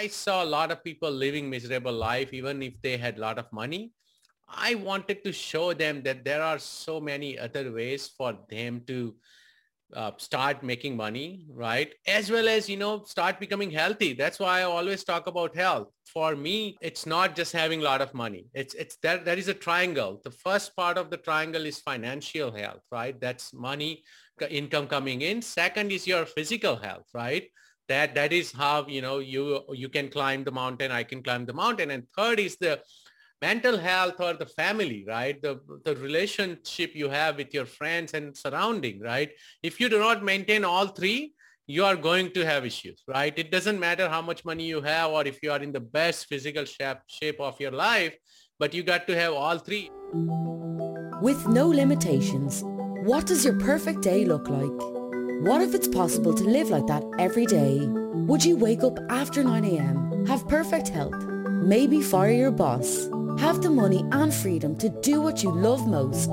I saw a lot of people living miserable life, even if they had a lot of money. I wanted to show them that there are so many other ways for them to uh, start making money, right? As well as, you know, start becoming healthy. That's why I always talk about health. For me, it's not just having a lot of money. It's, it's that, that is a triangle. The first part of the triangle is financial health, right? That's money, income coming in. Second is your physical health, right? That, that is how, you know, you, you can climb the mountain. I can climb the mountain. And third is the mental health or the family, right? The, the relationship you have with your friends and surrounding, right? If you do not maintain all three, you are going to have issues, right? It doesn't matter how much money you have or if you are in the best physical shape, shape of your life, but you got to have all three. With no limitations, what does your perfect day look like? What if it's possible to live like that every day? Would you wake up after 9am, have perfect health, maybe fire your boss, have the money and freedom to do what you love most.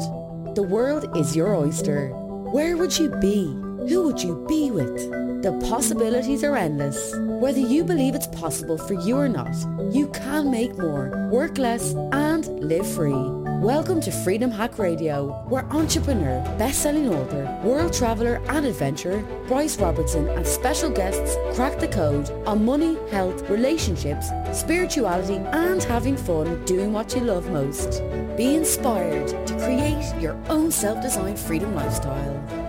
The world is your oyster. Where would you be? Who would you be with? The possibilities are endless. Whether you believe it's possible for you or not, you can make more, work less and live free. Welcome to Freedom Hack Radio, where entrepreneur, best-selling author, world traveler and adventurer Bryce Robertson and special guests crack the code on money, health, relationships, spirituality and having fun doing what you love most. Be inspired to create your own self-designed freedom lifestyle.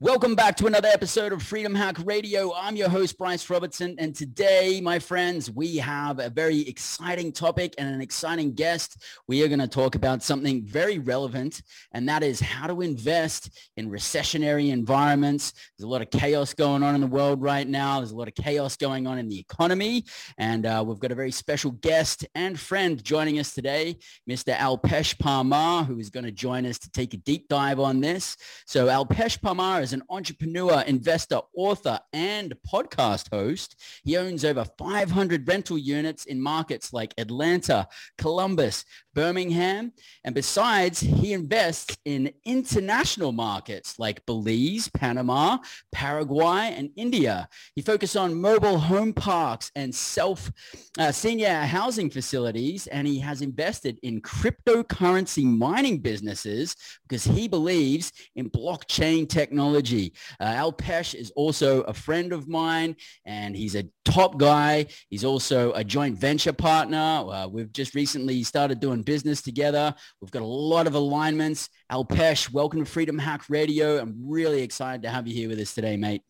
Welcome back to another episode of Freedom Hack Radio. I'm your host, Bryce Robertson. And today, my friends, we have a very exciting topic and an exciting guest. We are going to talk about something very relevant, and that is how to invest in recessionary environments. There's a lot of chaos going on in the world right now. There's a lot of chaos going on in the economy. And uh, we've got a very special guest and friend joining us today, Mr. Alpesh Parmar, who is going to join us to take a deep dive on this. So Alpesh Parmar is an entrepreneur, investor, author, and podcast host. He owns over 500 rental units in markets like Atlanta, Columbus, Birmingham. And besides, he invests in international markets like Belize, Panama, Paraguay, and India. He focuses on mobile home parks and self uh, senior housing facilities. And he has invested in cryptocurrency mining businesses because he believes in blockchain technology technology. Uh, is also a friend of mine and he's a top guy. He's also a joint venture partner. Uh, we've just recently started doing business together. We've got a lot of alignments. Alpesh, welcome to Freedom Hack Radio. I'm really excited to have you here with us today, mate.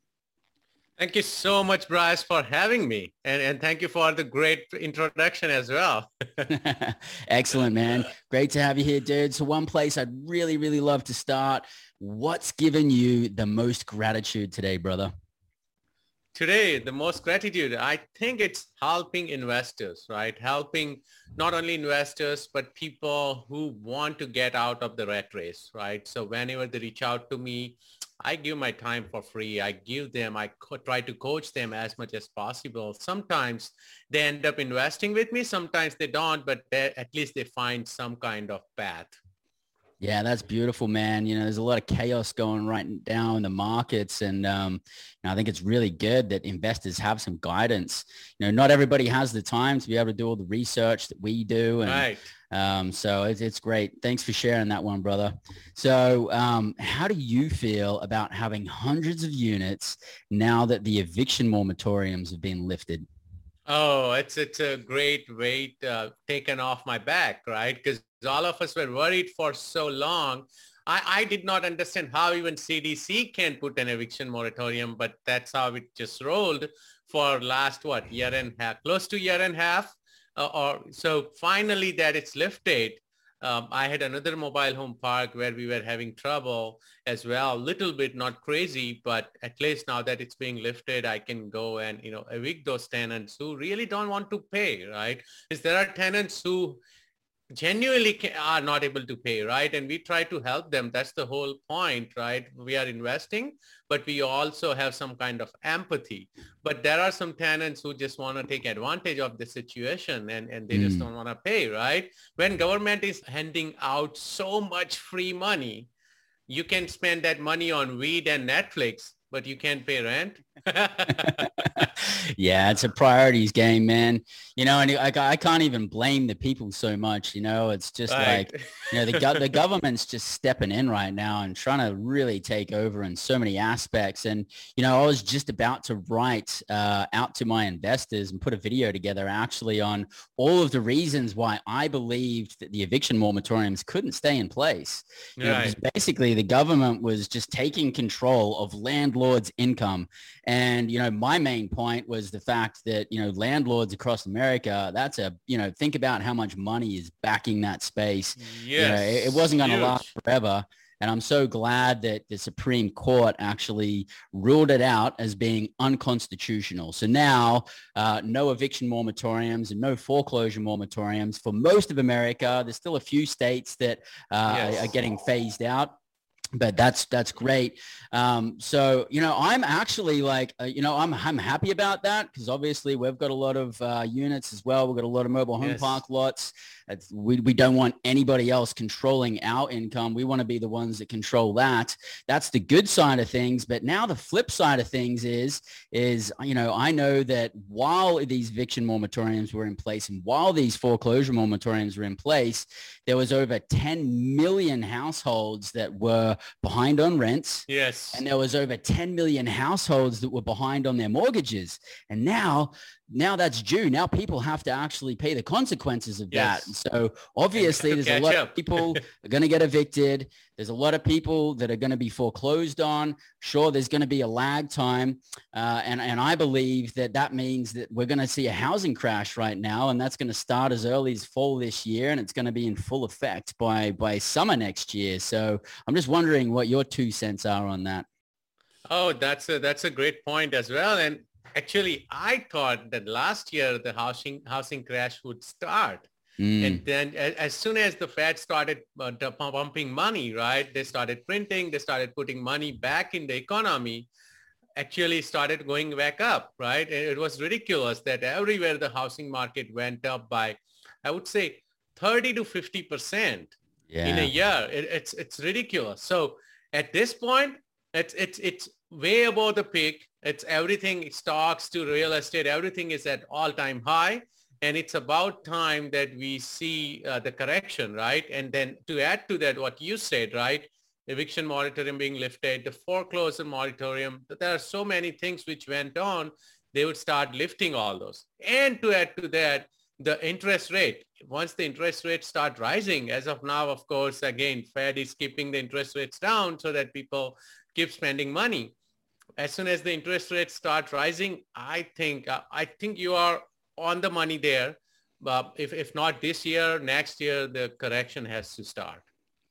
Thank you so much, Bryce, for having me. And, and thank you for the great introduction as well. Excellent, man. Great to have you here, dude. So one place I'd really, really love to start What's given you the most gratitude today, brother? Today, the most gratitude, I think it's helping investors, right? Helping not only investors, but people who want to get out of the rat race, right? So whenever they reach out to me, I give my time for free. I give them, I co- try to coach them as much as possible. Sometimes they end up investing with me. Sometimes they don't, but at least they find some kind of path. Yeah, that's beautiful, man. You know, there's a lot of chaos going right now in the markets. And um, I think it's really good that investors have some guidance. You know, not everybody has the time to be able to do all the research that we do. And, right. Um, so it's, it's great. Thanks for sharing that one, brother. So um, how do you feel about having hundreds of units now that the eviction moratoriums have been lifted? Oh, it's it's a great weight uh, taken off my back, right? Because all of us were worried for so long. I, I did not understand how even CDC can put an eviction moratorium, but that's how it just rolled for last what year and a half, close to year and a half. Uh, or so finally that it's lifted um, I had another mobile home park where we were having trouble as well, little bit, not crazy, but at least now that it's being lifted, I can go and, you know, evict those tenants who really don't want to pay, right? Because there are tenants who genuinely are not able to pay, right? And we try to help them. That's the whole point, right? We are investing, but we also have some kind of empathy. But there are some tenants who just want to take advantage of the situation and, and they mm. just don't want to pay, right? When government is handing out so much free money, you can spend that money on weed and Netflix, but you can't pay rent. yeah, it's a priorities game, man. You know, and I, I can't even blame the people so much. You know, it's just right. like, you know, the, go- the government's just stepping in right now and trying to really take over in so many aspects. And, you know, I was just about to write uh, out to my investors and put a video together actually on all of the reasons why I believed that the eviction moratoriums couldn't stay in place. You right. know, basically the government was just taking control of landlords' income. And, you know, my main point was the fact that, you know, landlords across America, that's a, you know, think about how much money is backing that space. Yes. You know, it, it wasn't going to last forever. And I'm so glad that the Supreme Court actually ruled it out as being unconstitutional. So now uh, no eviction moratoriums and no foreclosure moratoriums for most of America. There's still a few states that uh, yes. are, are getting phased out but that's that's great um, so you know i'm actually like uh, you know i'm i'm happy about that because obviously we've got a lot of uh, units as well we've got a lot of mobile home yes. park lots it's, we, we don't want anybody else controlling our income. We want to be the ones that control that. That's the good side of things. But now the flip side of things is, is, you know, I know that while these eviction moratoriums were in place and while these foreclosure moratoriums were in place, there was over 10 million households that were behind on rents. Yes. And there was over 10 million households that were behind on their mortgages. And now now that's due. Now people have to actually pay the consequences of yes. that. And so obviously there's a lot up. of people are going to get evicted. There's a lot of people that are going to be foreclosed on. Sure, there's going to be a lag time. Uh, and, and I believe that that means that we're going to see a housing crash right now. And that's going to start as early as fall this year. And it's going to be in full effect by, by summer next year. So I'm just wondering what your two cents are on that. Oh, that's a, that's a great point as well. And actually, I thought that last year the housing housing crash would start. Mm. And then as soon as the Fed started uh, pumping money, right, they started printing, they started putting money back in the economy, actually started going back up, right? And it was ridiculous that everywhere the housing market went up by, I would say, 30 to 50% yeah. in a year. It, it's, it's ridiculous. So at this point, it's, it's, it's way above the peak. It's everything stocks to real estate. Everything is at all time high. And it's about time that we see uh, the correction, right? And then to add to that, what you said, right? Eviction moratorium being lifted, the foreclosure moratorium. There are so many things which went on. They would start lifting all those. And to add to that, the interest rate. Once the interest rates start rising, as of now, of course, again, Fed is keeping the interest rates down so that people keep spending money as soon as the interest rates start rising, I think uh, I think you are on the money there. But if, if not this year, next year, the correction has to start.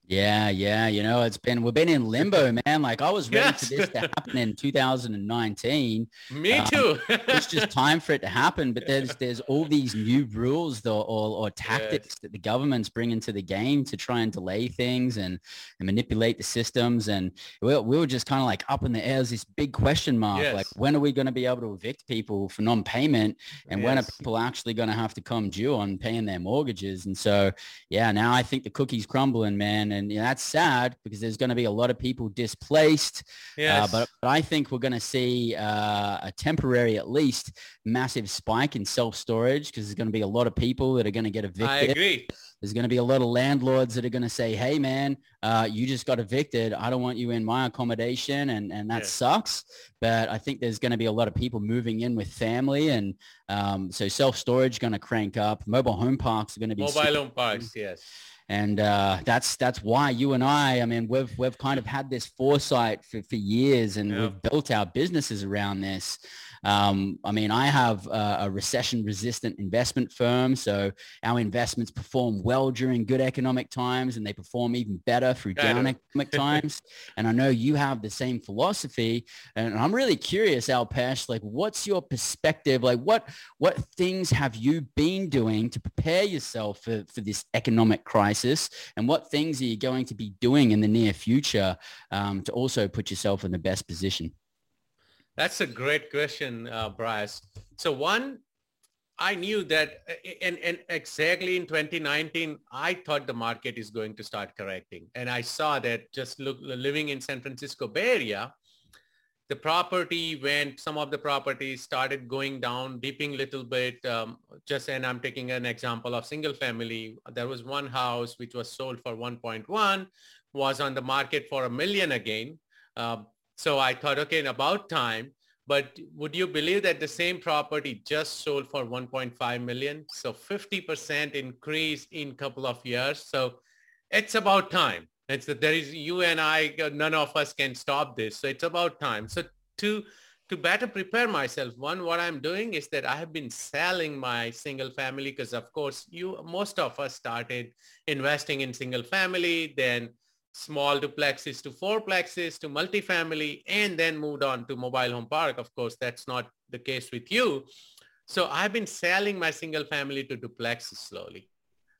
Yeah, yeah. You know, it's been, we've been in limbo, man. Like I was ready yes. for this to happen in 2019. Me um, too. it's just time for it to happen. But there's, there's all these new rules or, or, or tactics yes. that the government's bringing to the game to try and delay things and, and manipulate the systems. And we, we were just kind of like up in the air. There's this big question mark. Yes. Like when are we going to be able to evict people for non-payment? And when are people actually going to have to come due on paying their mortgages? And so, yeah, now I think the cookie's crumbling, man and you know, that's sad because there's going to be a lot of people displaced. Yes. Uh, but, but, I think we're going to see uh, a temporary, at least, massive spike in self-storage because there's going to be a lot of people that are going to get evicted. I agree. There's going to be a lot of landlords that are going to say, hey, man, uh, you just got evicted. I don't want you in my accommodation. And, and that sucks. But I think there's going to be a lot of people moving in with family. And um, so self-storage going to crank up. Mobile home parks are going to be. Mobile home parks, yes and uh, that's that's why you and I, I mean, we've we've kind of had this foresight for, for years, and yeah. we've built our businesses around this. Um, I mean, I have a, a recession-resistant investment firm, so our investments perform well during good economic times, and they perform even better through down economic times. And I know you have the same philosophy, and I'm really curious, Alpesh, like, what's your perspective? Like, what what things have you been doing to prepare yourself for, for this economic crisis, and what things are you going to be doing in the near future um, to also put yourself in the best position? That's a great question, uh, Bryce. So one, I knew that, and, and exactly in 2019, I thought the market is going to start correcting. And I saw that just look, living in San Francisco Bay Area, the property when some of the properties started going down, dipping little bit. Um, just and I'm taking an example of single family. There was one house which was sold for 1.1, was on the market for a million again. Uh, so I thought, okay, in about time. But would you believe that the same property just sold for 1.5 million? So 50% increase in couple of years. So it's about time. It's that there is you and I, none of us can stop this. So it's about time. So to to better prepare myself, one, what I'm doing is that I have been selling my single family because of course you, most of us started investing in single family, then small duplexes to fourplexes to multifamily, and then moved on to mobile home park. Of course, that's not the case with you. So I've been selling my single family to duplexes slowly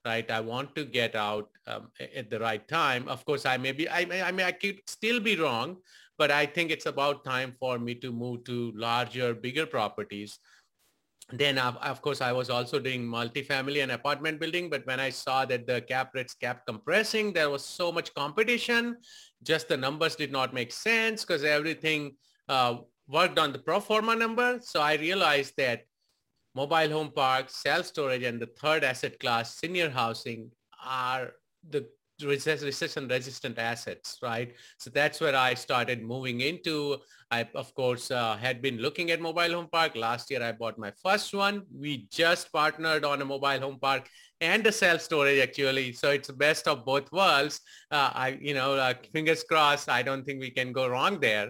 right? I want to get out um, at the right time. Of course, I may be, I, may, I mean, I could still be wrong, but I think it's about time for me to move to larger, bigger properties. Then, of, course, I was also doing multifamily and apartment building, but when I saw that the cap rates kept compressing, there was so much competition. Just the numbers did not make sense because everything uh, worked on the pro forma number. So I realized that mobile home parks, self-storage, and the third asset class, senior housing, are the recession resistant assets, right? So that's where I started moving into. I, of course, uh, had been looking at mobile home park. Last year, I bought my first one. We just partnered on a mobile home park and a self-storage actually. So it's the best of both worlds. Uh, I, you know, uh, fingers crossed. I don't think we can go wrong there.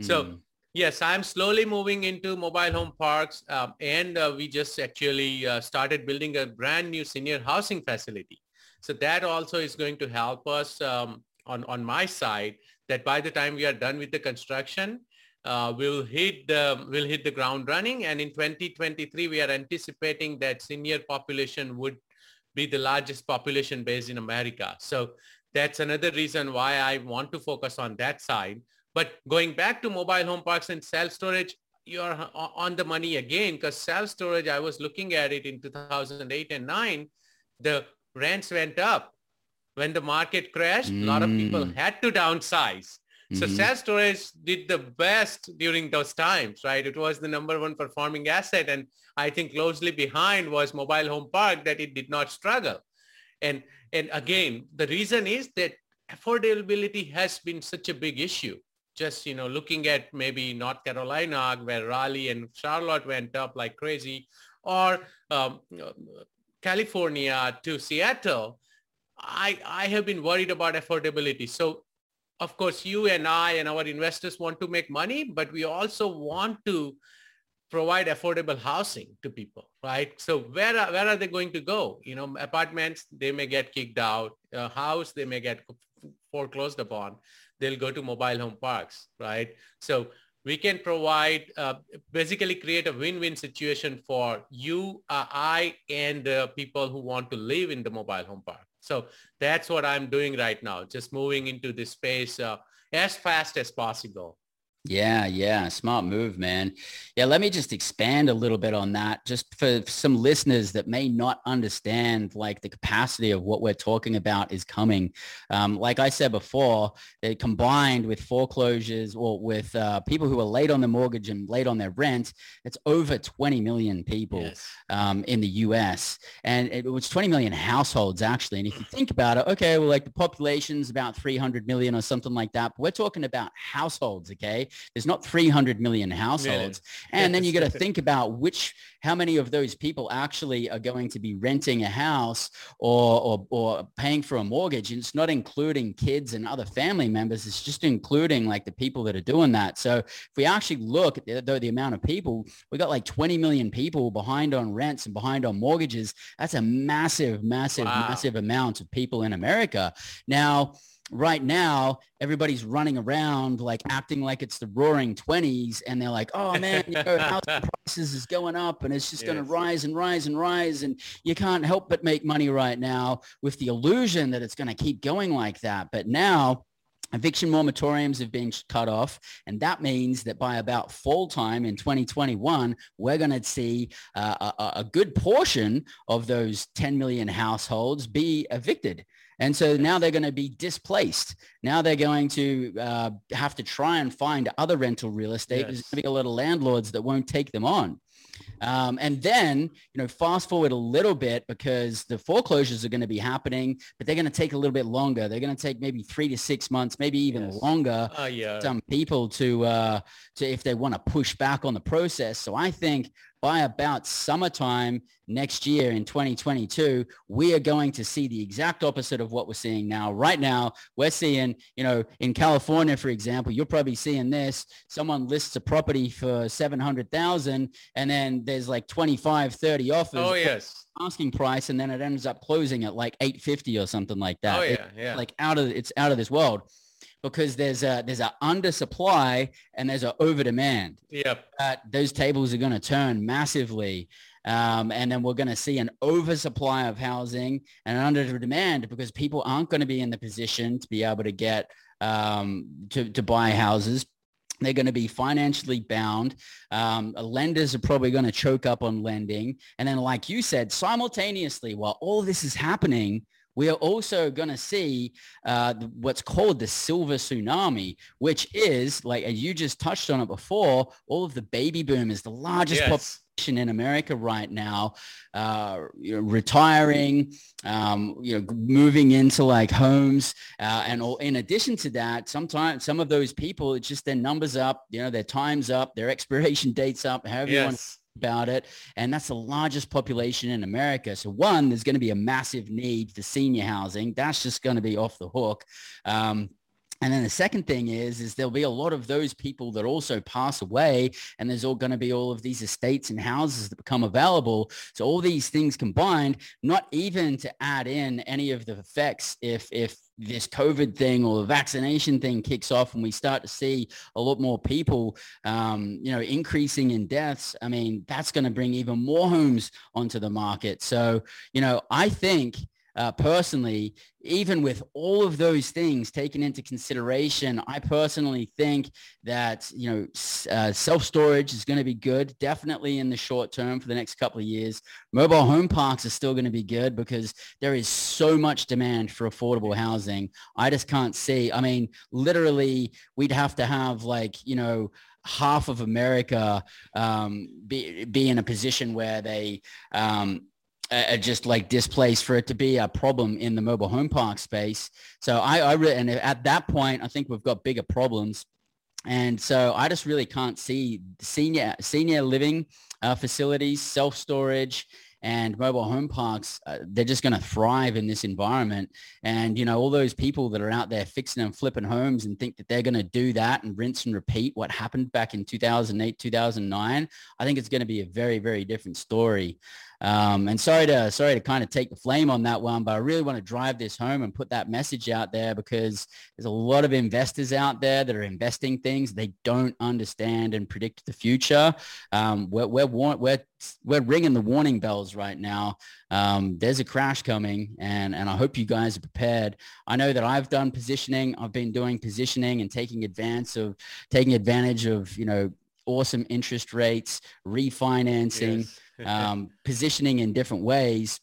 Mm. So hmm. Yes, I'm slowly moving into mobile home parks um, and uh, we just actually uh, started building a brand new senior housing facility. So that also is going to help us um, on, on my side that by the time we are done with the construction, uh, we'll hit the we'll hit the ground running and in 2023 we are anticipating that senior population would be the largest population base in America. So that's another reason why I want to focus on that side. But going back to mobile home parks and self-storage, you're on the money again because self-storage, I was looking at it in 2008 and 9, the rents went up. When the market crashed, mm. a lot of people mm. had to downsize. So mm-hmm. self-storage did the best during those times, right? It was the number one performing asset. And I think closely behind was mobile home park that it did not struggle. And, and again, the reason is that affordability has been such a big issue just, you know, looking at maybe North Carolina where Raleigh and Charlotte went up like crazy or um, California to Seattle, I, I have been worried about affordability. So of course, you and I and our investors want to make money, but we also want to provide affordable housing to people, right? So where are, where are they going to go? You know, apartments, they may get kicked out. A house, they may get foreclosed upon they'll go to mobile home parks, right? So we can provide, uh, basically create a win-win situation for you, uh, I, and uh, people who want to live in the mobile home park. So that's what I'm doing right now, just moving into this space uh, as fast as possible. Yeah, yeah, smart move, man. Yeah, let me just expand a little bit on that just for some listeners that may not understand like the capacity of what we're talking about is coming. Um, like I said before, they combined with foreclosures or with uh, people who are late on the mortgage and late on their rent, it's over 20 million people yes. um, in the US. And it was 20 million households actually. And if you think about it, okay, well, like the population's about 300 million or something like that. But we're talking about households, okay? There's not 300 million households. Yeah. And then you got to think about which, how many of those people actually are going to be renting a house or, or, or paying for a mortgage. And it's not including kids and other family members. It's just including like the people that are doing that. So if we actually look at the, the amount of people, we got like 20 million people behind on rents and behind on mortgages. That's a massive, massive, wow. massive amount of people in America. Now, right now everybody's running around like acting like it's the roaring 20s and they're like oh man you know house prices is going up and it's just yes. going to rise and rise and rise and you can't help but make money right now with the illusion that it's going to keep going like that but now Eviction moratoriums have been cut off, and that means that by about fall time in 2021, we're going to see uh, a, a, good portion of those 10 million households be evicted. And so now they're going to be displaced. Now they're going to uh, have to try and find other rental real estate. Yes. There's going to be a lot of landlords that won't take them on. Um, and then, you know, fast forward a little bit because the foreclosures are going to be happening, but they're going to take a little bit longer. They're going to take maybe three to six months, maybe even yes. longer. Uh, yeah. Some people to, uh, to if they want to push back on the process. So I think by about summertime next year in 2022, we are going to see the exact opposite of what we're seeing now. Right now, we're seeing, you know, in California, for example, you're probably seeing this. Someone lists a property for 700,000 and then there's like 25, 30 offers. Oh, yes. Asking price. And then it ends up closing at like 850 or something like that. Oh, yeah. It, yeah. Like out of, it's out of this world because there's a there's an undersupply and there's an over demand. Yep. Uh, those tables are going to turn massively. Um, and then we're going to see an oversupply of housing and an under demand because people aren't going to be in the position to be able to get um, to, to buy houses. They're going to be financially bound. Um, lenders are probably going to choke up on lending. And then, like you said, simultaneously, while all this is happening, we are also going to see uh, what's called the silver tsunami, which is like, you just touched on it before, all of the baby boomers, the largest yes. In America right now, uh, you know, retiring, um, you know, moving into like homes. Uh, and all, in addition to that, sometimes some of those people, it's just their numbers up, you know, their time's up, their expiration dates up, however yes. you want about it. And that's the largest population in America. So one, there's going to be a massive need for senior housing. That's just going to be off the hook. Um, and then the second thing is, is there'll be a lot of those people that also pass away and there's all going to be all of these estates and houses that become available. So all these things combined, not even to add in any of the effects if, if this COVID thing or the vaccination thing kicks off and we start to see a lot more people, um, you know, increasing in deaths, I mean, that's going to bring even more homes onto the market. So, you know, I think uh, personally, even with all of those things taken into consideration, I personally think that, you know, uh, self-storage is going to be good, definitely in the short term for the next couple of years. Mobile home parks are still going to be good because there is so much demand for affordable housing. I just can't see. I mean, literally, we'd have to have like, you know, half of America um, be, be in a position where they um, uh, just like displaced for it to be a problem in the mobile home park space. So I, I and at that point, I think we've got bigger problems. And so I just really can't see senior senior living uh, facilities, self storage, and mobile home parks, uh, they're just going to thrive in this environment. And, you know, all those people that are out there fixing and flipping homes and think that they're going to do that and rinse and repeat what happened back in 2008, 2009, I think it's going to be a very, very different story. Um, and sorry to sorry to kind of take the flame on that one, but I really want to drive this home and put that message out there because there's a lot of investors out there that are investing things they don't understand and predict the future. Um, we're, we're, we're, we're ringing the warning bells right now. Um, there's a crash coming and, and I hope you guys are prepared. I know that I've done positioning. I've been doing positioning and taking advance of taking advantage of, you know, awesome interest rates, refinancing. Yes um, positioning in different ways.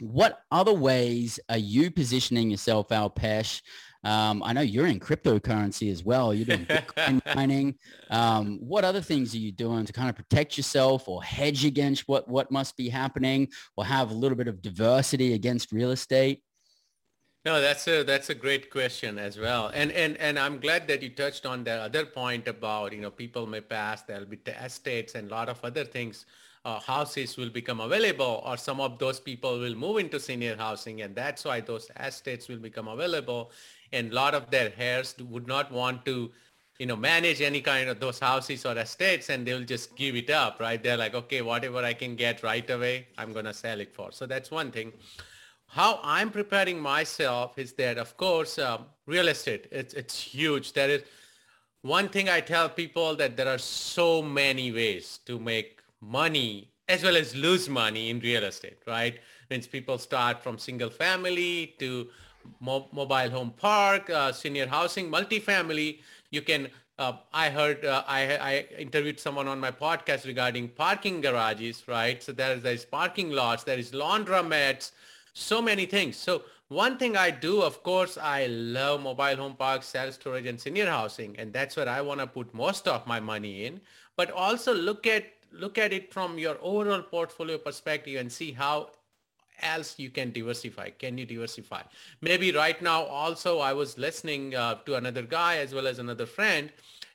What other ways are you positioning yourself, Alpesh? Um, I know you're in cryptocurrency as well. You're doing Bitcoin mining. Um, what other things are you doing to kind of protect yourself or hedge against what, what must be happening or have a little bit of diversity against real estate? No, that's a that's a great question as well, and and and I'm glad that you touched on the other point about you know people may pass, there'll be estates and a lot of other things uh, houses will become available or some of those people will move into senior housing and that's why those estates will become available. And a lot of their heirs would not want to you know manage any kind of those houses or estates and they'll just give it up right? They're like okay whatever i can get right away i'm going to sell it for. So that's one thing. How i'm preparing myself is that of course um, real estate it's it's huge. There is one thing i tell people that there are so many ways to make money as well as lose money in real estate, right? Means people start from single family to mo- mobile home park, uh, senior housing, multifamily. You can, uh, I heard, uh, I, I interviewed someone on my podcast regarding parking garages, right? So there is, there is parking lots, there is laundromats, so many things. So one thing I do, of course, I love mobile home parks, self-storage and senior housing. And that's where I want to put most of my money in. But also look at look at it from your overall portfolio perspective and see how else you can diversify. Can you diversify? Maybe right now also I was listening uh, to another guy as well as another friend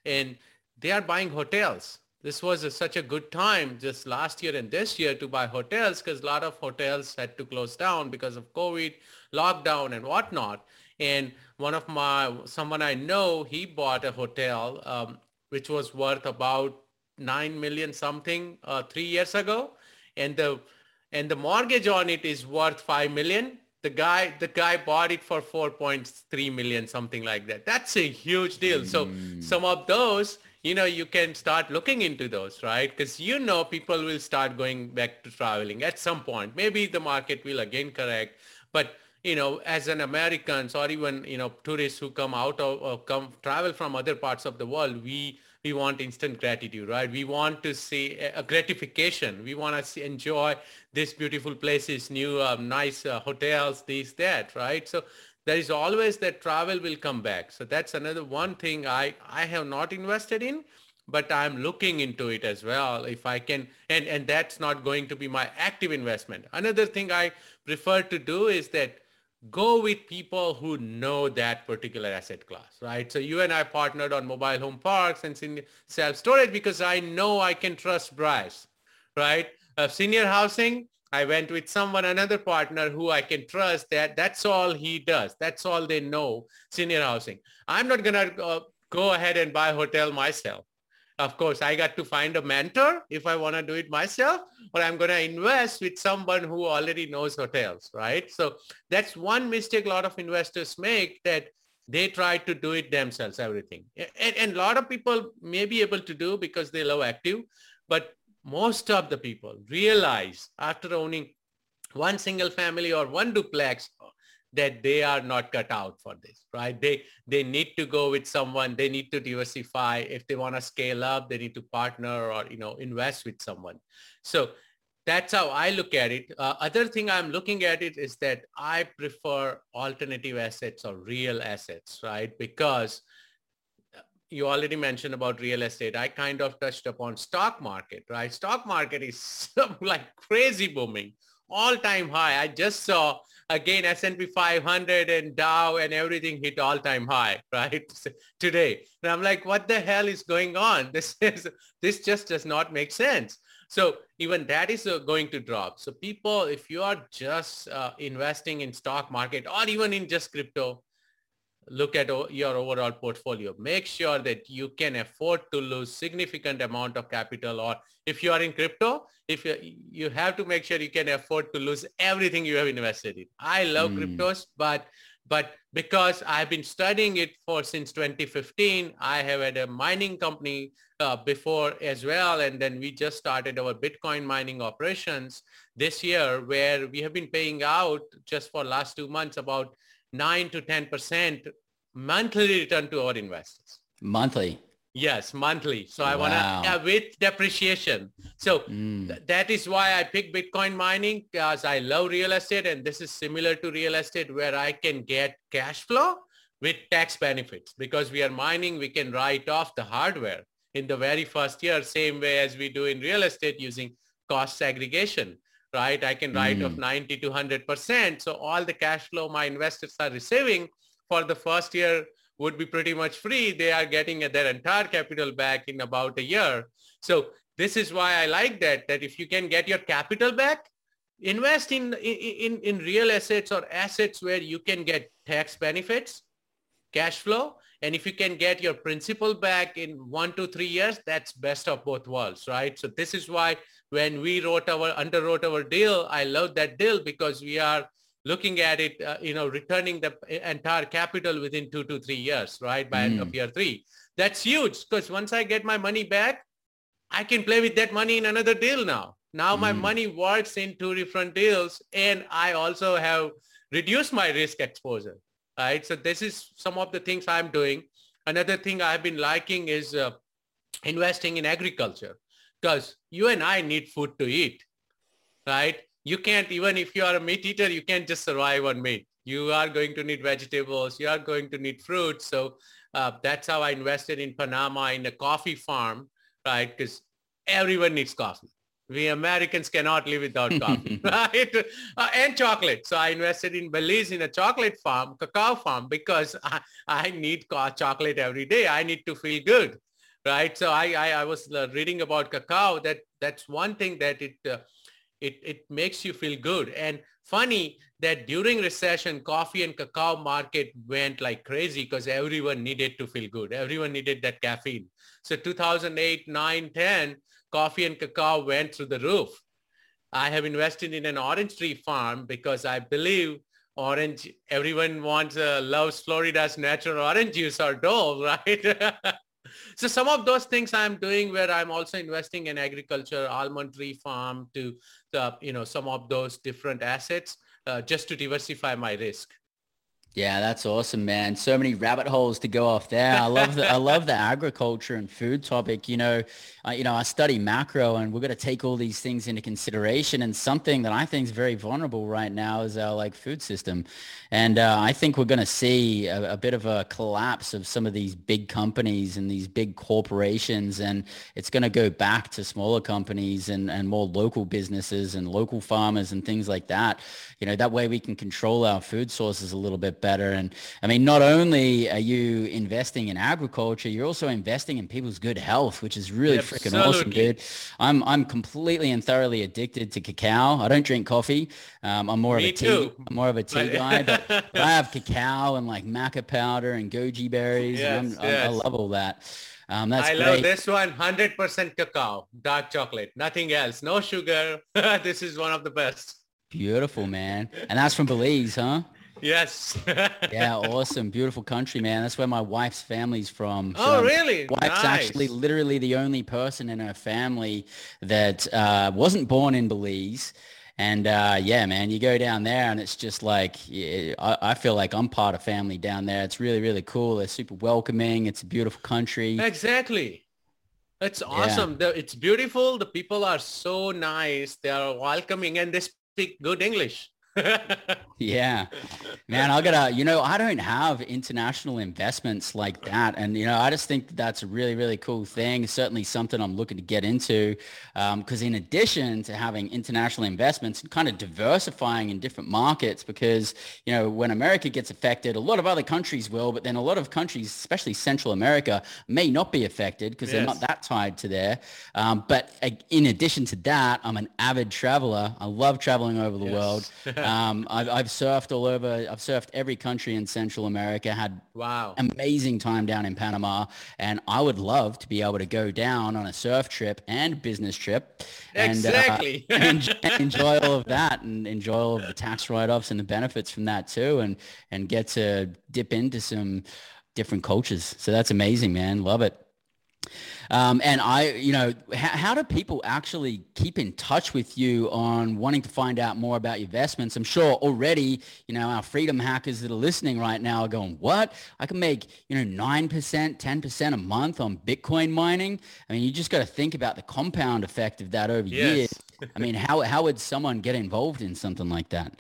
and they are buying hotels. This was a, such a good time just last year and this year to buy hotels because a lot of hotels had to close down because of COVID, lockdown and whatnot. And one of my, someone I know, he bought a hotel um, which was worth about 9 million something uh, three years ago. And the and the mortgage on it is worth 5 million. The guy the guy bought it for 4.3 million something like that. That's a huge deal. Mm. so some of those you know you can start looking into those right? Because you know people will start going back to traveling at some point. Maybe the market will again correct. But you know as an americans or even you know tourists who come out of or come travel from other parts of the world we we want instant gratitude, right? We want to see a gratification. We want to enjoy these beautiful places, new um, nice uh, hotels, this, that, right? So there is always that travel will come back. So that's another one thing I, I have not invested in, but I'm looking into it as well. If I can, and, and that's not going to be my active investment. Another thing I prefer to do is that go with people who know that particular asset class, right? So you and I partnered on mobile home parks and self-storage because I know I can trust Bryce, right? Uh, senior housing, I went with someone, another partner who I can trust that that's all he does. That's all they know, senior housing. I'm not going to uh, go ahead and buy hotel myself. Of course, I got to find a mentor if I want to do it myself, or I'm going to invest with someone who already knows hotels, right? So that's one mistake a lot of investors make that they try to do it themselves, everything. And, a lot of people may be able to do because they love active, but most of the people realize after owning one single family or one duplex that they are not cut out for this, right? They they need to go with someone. They need to diversify. If they want to scale up, they need to partner or you know invest with someone. So that's how I look at it. Uh, other thing I'm looking at it is that I prefer alternative assets or real assets, right? Because you already mentioned about real estate. I kind of touched upon stock market, right? Stock market is like crazy booming, all time high. I just saw again S&P 500 and Dow and everything hit all-time high, right? Today. And I'm like, what the hell is going on? This is this just does not make sense. So even that is uh, going to drop. So people, if you are just uh, investing in stock market or even in just crypto, look at your overall portfolio. Make sure that you can afford to lose significant amount of capital or if you are in crypto, if you, you have to make sure you can afford to lose everything you have invested in. I love mm. cryptos, but but because I've been studying it for since 2015, I have had a mining company uh, before as well. And then we just started our Bitcoin mining operations this year where we have been paying out just for last two months about 9 to 10% monthly return to our investors. Monthly. Yes, monthly. So I wow. want to yeah, with depreciation. So mm. th- that is why I pick Bitcoin mining because I love real estate and this is similar to real estate where I can get cash flow with tax benefits because we are mining, we can write off the hardware in the very first year, same way as we do in real estate using cost segregation right? I can write mm. off 90 to 100%. So all the cash flow my investors are receiving for the first year would be pretty much free. They are getting their entire capital back in about a year. So this is why I like that, that if you can get your capital back, invest in, in, in real assets or assets where you can get tax benefits, cash flow, and if you can get your principal back in one to three years, that's best of both worlds, right? So this is why when we wrote our underwrote our deal, I love that deal because we are looking at it, uh, you know, returning the entire capital within two to three years, right? By mm. end of hmm. year three. That's huge because once I get my money back, I can play with that money in another deal now. Now mm. my hmm. money works in two different deals and I also have reduced my risk exposure, right? So this is some of the things I'm doing. Another thing I've been liking is uh, investing in agriculture because you and I need food to eat, right? You can't, even if you are a meat eater, you can't just survive on meat. You are going to need vegetables. You are going to need fruit. So uh, that's how I invested in Panama in a coffee farm, right? Because everyone needs coffee. We Americans cannot live without coffee, right? Uh, and chocolate. So I invested in Belize in a chocolate farm, cacao farm, because I, I need chocolate every day. I need to feel good, right? So I, I, I was uh, reading about cacao. That that's one thing that it uh, it it makes you feel good. And funny that during recession, coffee and cacao market went like crazy because everyone needed to feel good. Everyone needed that caffeine. So 2008, 9, 10 coffee and cacao went through the roof. I have invested in an orange tree farm because I believe orange, everyone wants, uh, loves Florida's natural orange juice or Dole, right? So some of those things I'm doing where I'm also investing in agriculture, almond tree farm to, the, you know, some of those different assets uh, just to diversify my risk. Yeah, that's awesome, man. So many rabbit holes to go off there. I love the I love the agriculture and food topic. You know, uh, you know, I study macro, and we're going to take all these things into consideration. And something that I think is very vulnerable right now is our like food system. And uh, I think we're going to see a, a, bit of a collapse of some of these big companies and these big corporations, and it's going to go back to smaller companies and and more local businesses and local farmers and things like that. You know, that way we can control our food sources a little bit better. And I mean, not only are you investing in agriculture, you're also investing in people's good health, which is really freaking awesome, dude. I'm I'm completely and thoroughly addicted to cacao. I don't drink coffee. Um, I'm more Me of a tea. I'm more of a tea guy, but, but, I have cacao and like maca powder and goji berries. Yes, and yes. I, I love all that. Um, that's I great. love this one, 100% cacao, dark chocolate, nothing else, no sugar. this is one of the best. Beautiful, man. And that's from Belize, huh? Yes. yeah, awesome. Beautiful country, man. That's where my wife's family's from. So oh, really? Wife's nice. actually literally the only person in her family that uh, wasn't born in Belize. And uh, yeah, man, you go down there and it's just like, yeah, I, I, feel like I'm part of family down there. It's really, really cool. They're super welcoming. It's a beautiful country. Exactly. It's awesome. Yeah. it's beautiful. The people are so nice. They are welcoming and they speak good English yeah, man, I gotta, you know, I don't have international investments like that. And, you know, I just think that that's a really, really cool thing. Certainly something I'm looking to get into. Because um, in addition to having international investments, and kind of diversifying in different markets, because, you know, when America gets affected, a lot of other countries will, but then a lot of countries, especially Central America, may not be affected because yes. they're not that tied to there. Um, but uh, in addition to that, I'm an avid traveler. I love traveling over the yes. world. Um, I've, I've, surfed all over. I've surfed every country in Central America. Had wow amazing time down in Panama, and I would love to be able to go down on a surf trip and business trip, and uh, exactly uh, enjoy, enjoy all of that, and enjoy all of the tax write-offs and the benefits from that too, and and get to dip into some different cultures. So that's amazing, man. Love it. Um, and I, you know, how, how, do people actually keep in touch with you on wanting to find out more about your investments? I'm sure already, you know, our freedom hackers that are listening right now are going, what? I can make, you know, 9%, 10% a month on Bitcoin mining. I mean, you just got to think about the compound effect of that over yes. years. I mean, how, how would someone get involved in something like that?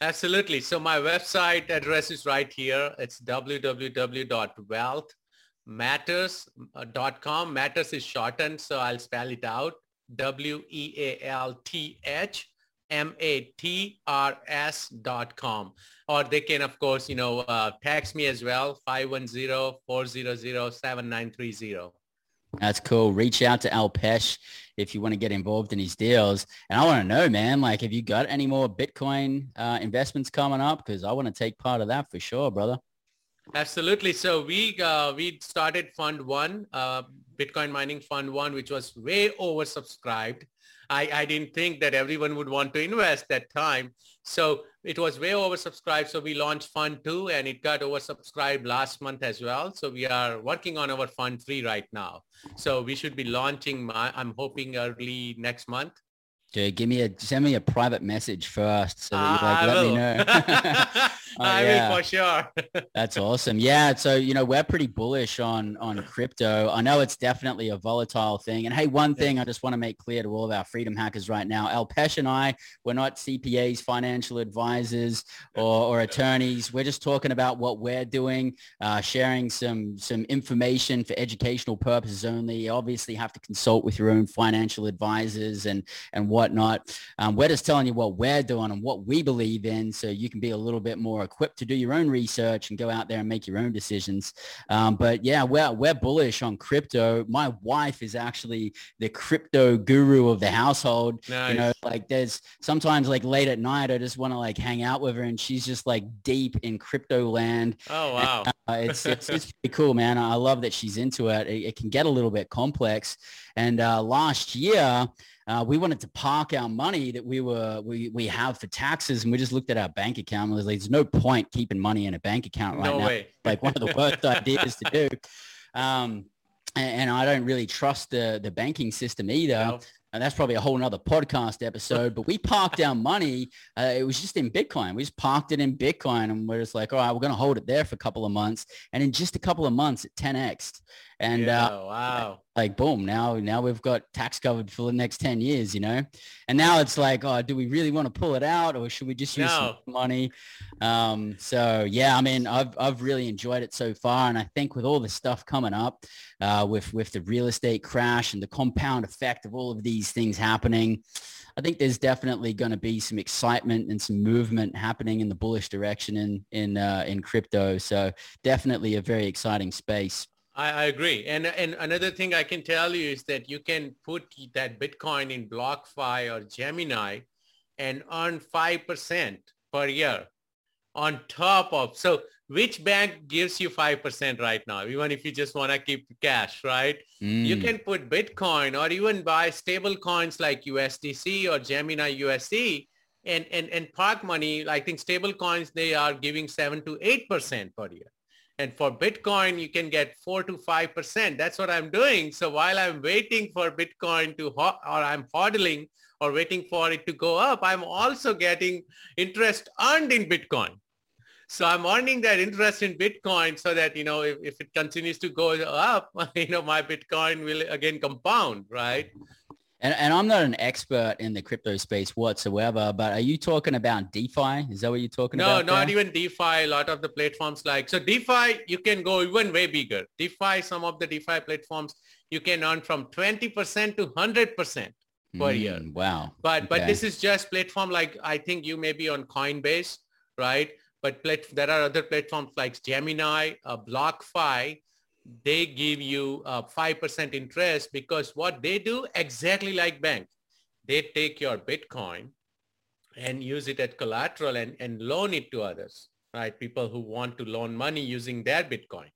Absolutely. So my website address is right here. It's www.wealth matters.com. Matters is shortened, so I'll spell it out. W-E-A-L-T-H M-A-T-R-S dot com. Or they can, of course, you know, uh, text me as well, 510-400-7930. That's cool. Reach out to Alpesh if you want to get involved in his deals. And I want to know, man, like, have you got any more Bitcoin uh, investments coming up? Because I want to take part of that for sure, brother. Absolutely. So we uh, we started Fund One, uh, Bitcoin Mining Fund One, which was way oversubscribed. I, I didn't think that everyone would want to invest that time. So it was way oversubscribed. So we launched Fund 2 and it got oversubscribed last month as well. So we are working on our Fund 3 right now. So we should be launching, my, I'm hoping early next month. Dude, give me a send me a private message first so that you like, let me know. Uh, I yeah. will for sure. That's awesome. Yeah. So, you know, we're pretty bullish on, on crypto. I know it's definitely a volatile thing. And hey, one thing I just want to make clear to all of our freedom hackers right now, Alpesh and I, we're not CPAs, financial advisors or, or attorneys. We're just talking about what we're doing, uh, sharing some, some information for educational purposes only. You obviously have to consult with your own financial advisors and, and whatnot. Um, we're just telling you what we're doing and what we believe in so you can be a little bit more equipped to do your own research and go out there and make your own decisions. Um, but yeah, we're, we're bullish on crypto. My wife is actually the crypto guru of the household. Nice. You know, like there's sometimes like late at night, I just want to like hang out with her and she's just like deep in crypto land. Oh, wow. And, uh, it's, it's, it's pretty cool, man. I love that she's into it. It, it can get a little bit complex. And uh, last year, uh, we wanted to park our money that we were we, we have for taxes and we just looked at our bank account and was like there's no point keeping money in a bank account right no now way. like one of the worst ideas to do um, and, and, I don't really trust the the banking system either no and that's probably a whole nother podcast episode, but we parked our money. Uh, it was just in Bitcoin. We just parked it in Bitcoin and we're just like, all right, we're going to hold it there for a couple of months. And in just a couple of months, it 10x. And yeah, uh, wow, like boom, now now we've got tax covered for the next 10 years, you know? And now it's like, oh, do we really want to pull it out or should we just use no. some money? Um, so yeah, I mean, I've, I've really enjoyed it so far. And I think with all the stuff coming up uh, with, with the real estate crash and the compound effect of all of these things happening, I think there's definitely going to be some excitement and some movement happening in the bullish direction in in uh, in crypto. So definitely a very exciting space. I, I, agree. And, and another thing I can tell you is that you can put that Bitcoin in BlockFi or Gemini and earn 5% per year on top of, so which bank gives you 5% right now, even if you just want to keep cash, right? Mm. You can put Bitcoin or even buy stable coins like USDC or Gemini USD and, and, and park money. I think stable coins, they are giving 7 to 8% per year. And for Bitcoin, you can get four to 5%. That's what I'm doing. So while I'm waiting for Bitcoin to, ho- or I'm hodling or waiting for it to go up, I'm also getting interest earned in Bitcoin. So I'm earning that interest in Bitcoin so that, you know, if, if it continues to go up, you know, my Bitcoin will again compound, right? And, and I'm not an expert in the crypto space whatsoever, but are you talking about DeFi? Is that what you're talking no, about? No, not even DeFi. A lot of the platforms like, so DeFi, you can go even way bigger. DeFi, some of the DeFi platforms, you can earn from 20% to 100% per mm, year. Wow. But, okay. but this is just platform like, I think you may be on Coinbase, right? But plat- there are other platforms like Gemini, uh, BlockFi, they give you uh, a 5% interest because what they do exactly like bank, they take your Bitcoin and use it as collateral and, and loan it to others, right? People who want to loan money using their Bitcoin.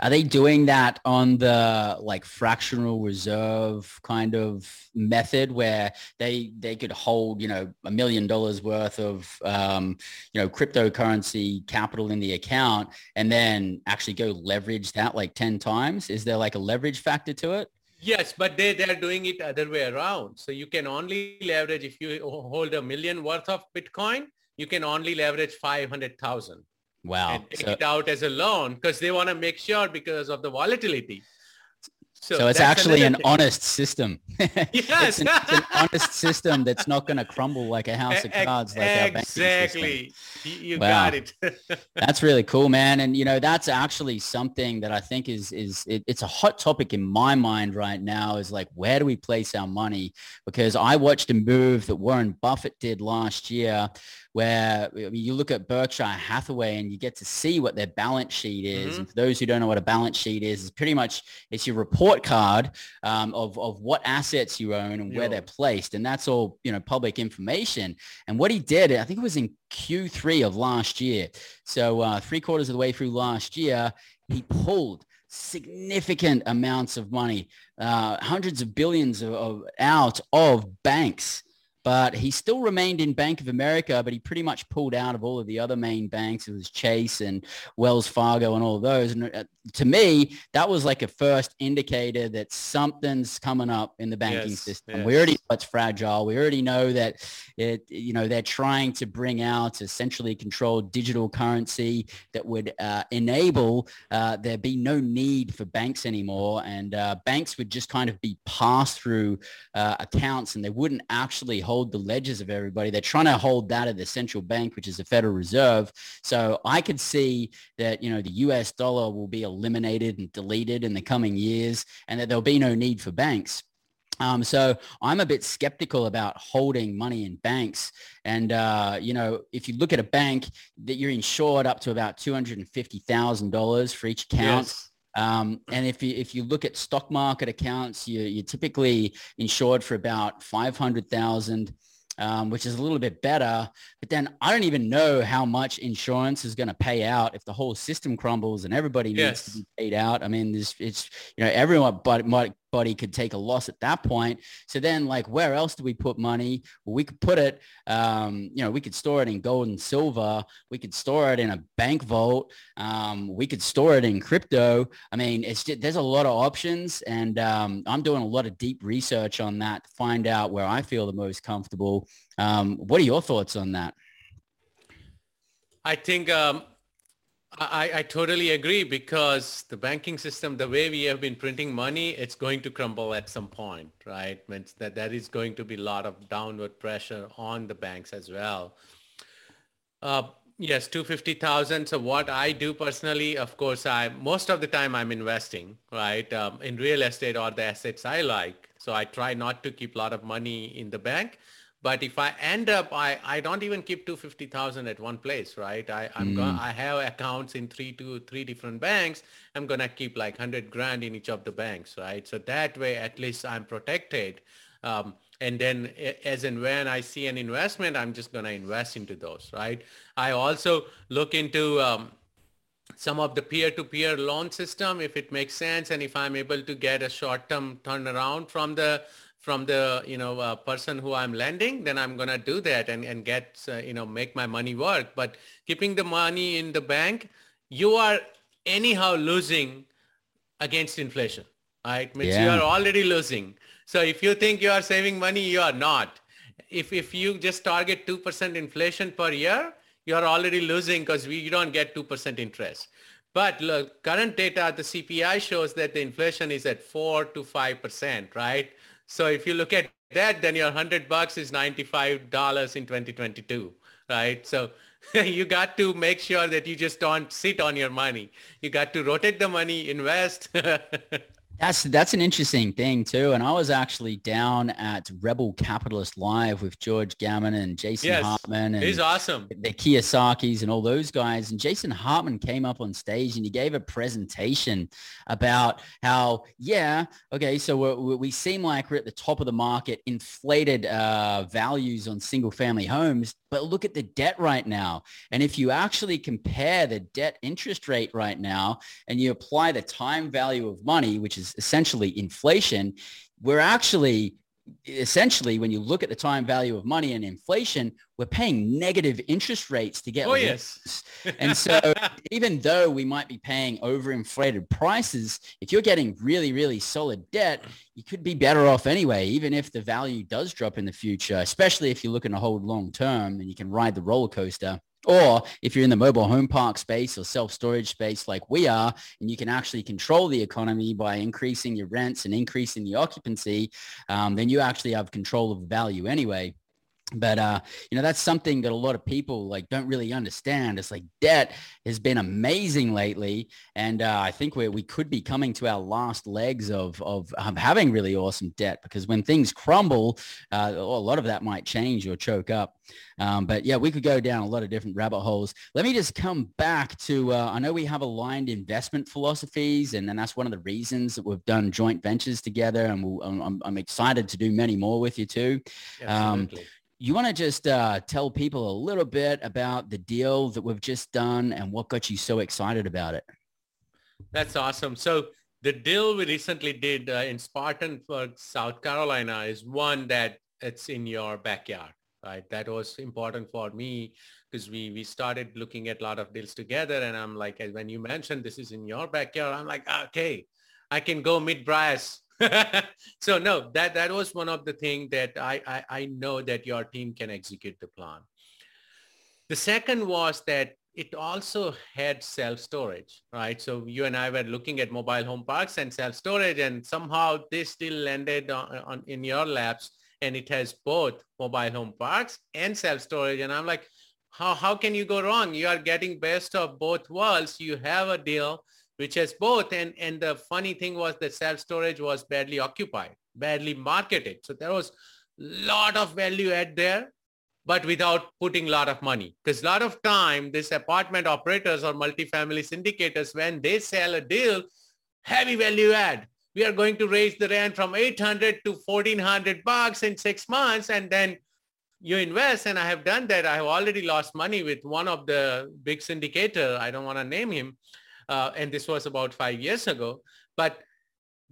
Are they doing that on the like fractional reserve kind of method where they they could hold you know a million dollars worth of um, you know cryptocurrency capital in the account and then actually go leverage that like 10 times? Is there like a leverage factor to it? Yes, but they, they're doing it other way around. So you can only leverage if you hold a million worth of Bitcoin, you can only leverage 500,000. Wow. And take so, it out as a loan because they want to make sure because of the volatility. So, so it's actually an thing. honest system. Yes. it's, an, it's, an, honest system that's not going to crumble like a house of cards like exactly. our banking system. Exactly. You wow. got it. that's really cool, man. And, you know, that's actually something that I think is, is it, it's a hot topic in my mind right now is like, where do we place our money? Because I watched a move that Warren Buffett did last year where I mean, you look at Berkshire Hathaway and you get to see what their balance sheet is. Mm-hmm. And for those who don't know what a balance sheet is, it's pretty much it's your report card um, of, of what assets you own and Yo. where they're placed. And that's all, you know, public information. And what he did, I think it was in Q3 of last year. So uh, three quarters of the way through last year, he pulled significant amounts of money, uh, hundreds of billions of, of, out of banks but he still remained in Bank of America, but he pretty much pulled out of all of the other main banks. It was Chase and Wells Fargo and all of those. And uh, to me, that was like a first indicator that something's coming up in the banking yes, system. Yes. We already know it's fragile. We already know that it, you know, they're trying to bring out a centrally controlled digital currency that would uh, enable uh, there be no need for banks anymore. And uh, banks would just kind of be passed through uh, accounts and they wouldn't actually hold the ledgers of everybody. They're trying to hold that at the central bank, which is the Federal Reserve. So I could see that, you know, the US dollar will be eliminated and deleted in the coming years and that there'll be no need for banks. Um, so I'm a bit skeptical about holding money in banks. And, uh, you know, if you look at a bank that you're insured up to about $250,000 for each account. Yes. Um, and if you if you look at stock market accounts, you, you're typically insured for about five hundred thousand, um, which is a little bit better. But then I don't even know how much insurance is going to pay out if the whole system crumbles and everybody needs to be paid out. I mean, this it's you know everyone but might body could take a loss at that point. So then like where else do we put money? Well, we could put it, um, you know, we could store it in gold and silver. We could store it in a bank vault. Um, we could store it in crypto. I mean, it's just, there's a lot of options and um, I'm doing a lot of deep research on that to find out where I feel the most comfortable. Um, what are your thoughts on that? I think um, I, I totally agree because the banking system, the way we have been printing money, it's going to crumble at some point, right? That there is going to be a lot of downward pressure on the banks as well. Uh, yes, 250,000. So what I do personally, of course, I most of the time I'm investing, right, um, in real estate or the assets I like. So I try not to keep a lot of money in the bank. But if I end up, I, I don't even keep 250,000 at one place, right? I, I'm going I have accounts in three to three different banks. I'm going to keep like 100 grand in each of the banks, right? So that way, at least I'm protected. Um, and then as and when I see an investment, I'm just going to invest into those, right? I also look into um, some of the peer-to-peer loan system if it makes sense and if I'm able to get a short-term turnaround from the from the you know uh, person who I'm lending, then I'm gonna do that and and get uh, you know make my money work. But keeping the money in the bank, you are anyhow losing against inflation, right? Means you are already losing. So if you think you are saving money, you are not. If if you just target two percent inflation per year, you are already losing because you don't get two percent interest. But look, current data, the CPI shows that the inflation is at four to five percent, right? So if you look at that, then your hundred bucks is ninety-five dollars in 2022, right? So you got to make sure that you just don't sit on your money. You got to rotate the money, invest. That's that's an interesting thing too. And I was actually down at Rebel Capitalist Live with George Gammon and Jason yes, Hartman and he's awesome. the Kiyosakis and all those guys. And Jason Hartman came up on stage and he gave a presentation about how, yeah, okay, so we're, we seem like we're at the top of the market, inflated uh, values on single family homes, but look at the debt right now. And if you actually compare the debt interest rate right now and you apply the time value of money, which is essentially inflation, we're actually essentially when you look at the time value of money and inflation, we're paying negative interest rates to get Oh, yes. And so even though we might be paying overinflated prices, if you're getting really, really solid debt, you could be better off anyway, even if the value does drop in the future, especially if you're looking to hold long term and you can ride the roller coaster. Or if you're in the mobile home park space or self-storage space like we are, and you can actually control the economy by increasing your rents and increasing the occupancy, um, then you actually have control of value anyway but uh, you know that's something that a lot of people like don't really understand. It's like debt has been amazing lately. And uh, i think we we could be coming to our last legs of, of having really awesome debt because when things crumble uh, a lot of that might change or choke up. Um, but yeah we could go down a lot of different rabbit holes. Let me just come back to uh, i know we have aligned investment philosophies and, and that's one of the reasons that we've done joint ventures together and we'll, I'm, I'm excited to do many more with you too. Um, Absolutely. You want to just uh, tell people a little bit about the deal that we've just done and what got you so excited about it? That's awesome. So the deal we recently did uh, in Spartanburg, South Carolina is one that it's in your backyard, right? That was important for me because we, we started looking at a lot of deals together. And I'm like, when you mentioned this is in your backyard, I'm like, okay, I can go meet Bryce. so no, that, that was one of the things that I, I, I know that your team can execute the plan. The second was that it also had self-storage, right? So you and I were looking at mobile home parks and self-storage and somehow this still landed on, on, in your laps and it has both mobile home parks and self-storage. And I'm like, how, how can you go wrong? You are getting best of both worlds. You have a deal which has both. And, and the funny thing was that self-storage was badly occupied, badly marketed. So there was a lot of value add there but without putting a lot of money. Because a lot of time, these apartment operators or multifamily syndicators, when they sell a deal, heavy value add. We are going to raise the rent from 800 to 1400 bucks in six months. And then you invest. And I have done that. I have already lost money with one of the big syndicator. I don't want to name him. Uh, and this was about five years ago. But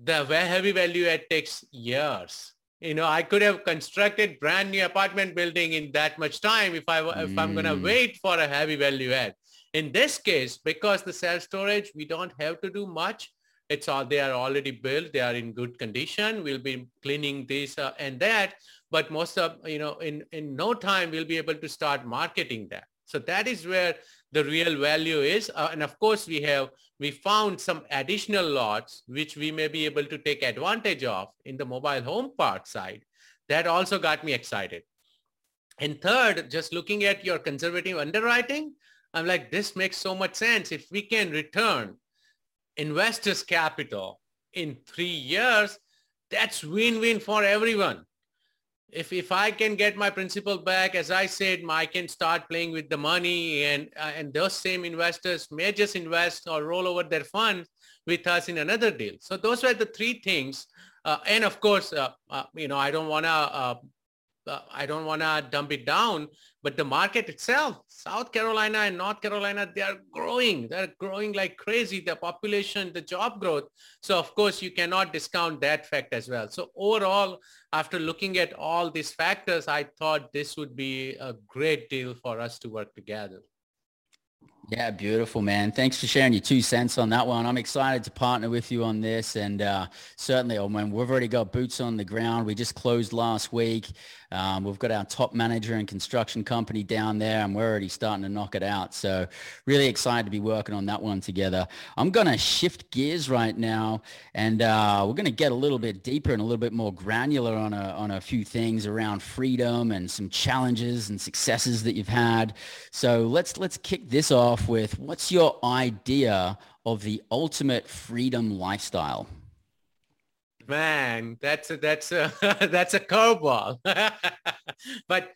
the heavy value add takes years you know, I could have constructed brand new apartment building in that much time if I if I'm going to mm. wait for a heavy value add. In this case, because the self storage, we don't have to do much. It's all they are already built. They are in good condition. We'll be cleaning this uh, and that. But most of you know, in in no time, we'll be able to start marketing that. So that is where the real value is. Uh, and of course, we have we found some additional lots which we may be able to take advantage of in the mobile home park side. That also got me excited. And third, just looking at your conservative underwriting, I'm like, this makes so much sense. If we can return investors' capital in three years, that's win-win for everyone if if I can get my principal back, as I said, I can start playing with the money, and uh, and those same investors may just invest or roll over their funds with us in another deal. So those were the three things, uh, and of course, uh, uh you know, I don't want to uh, I don't want to dump it down, but the market itself, South Carolina and North Carolina, they are growing. They're growing like crazy, the population, the job growth. So of course, you cannot discount that fact as well. So overall, after looking at all these factors, I thought this would be a great deal for us to work together. Yeah, beautiful, man. Thanks for sharing your two cents on that one. I'm excited to partner with you on this. And uh, certainly, I mean, we've already got boots on the ground. We just closed last week. Um, we've got our top manager and construction company down there, and we're already starting to knock it out. So really excited to be working on that one together. I'm going to shift gears right now, and uh, we're going to get a little bit deeper and a little bit more granular on a, on a few things around freedom and some challenges and successes that you've had. So let's, let's kick this off with what's your idea of the ultimate freedom lifestyle? man, that's a, that's a, that's a curveball. but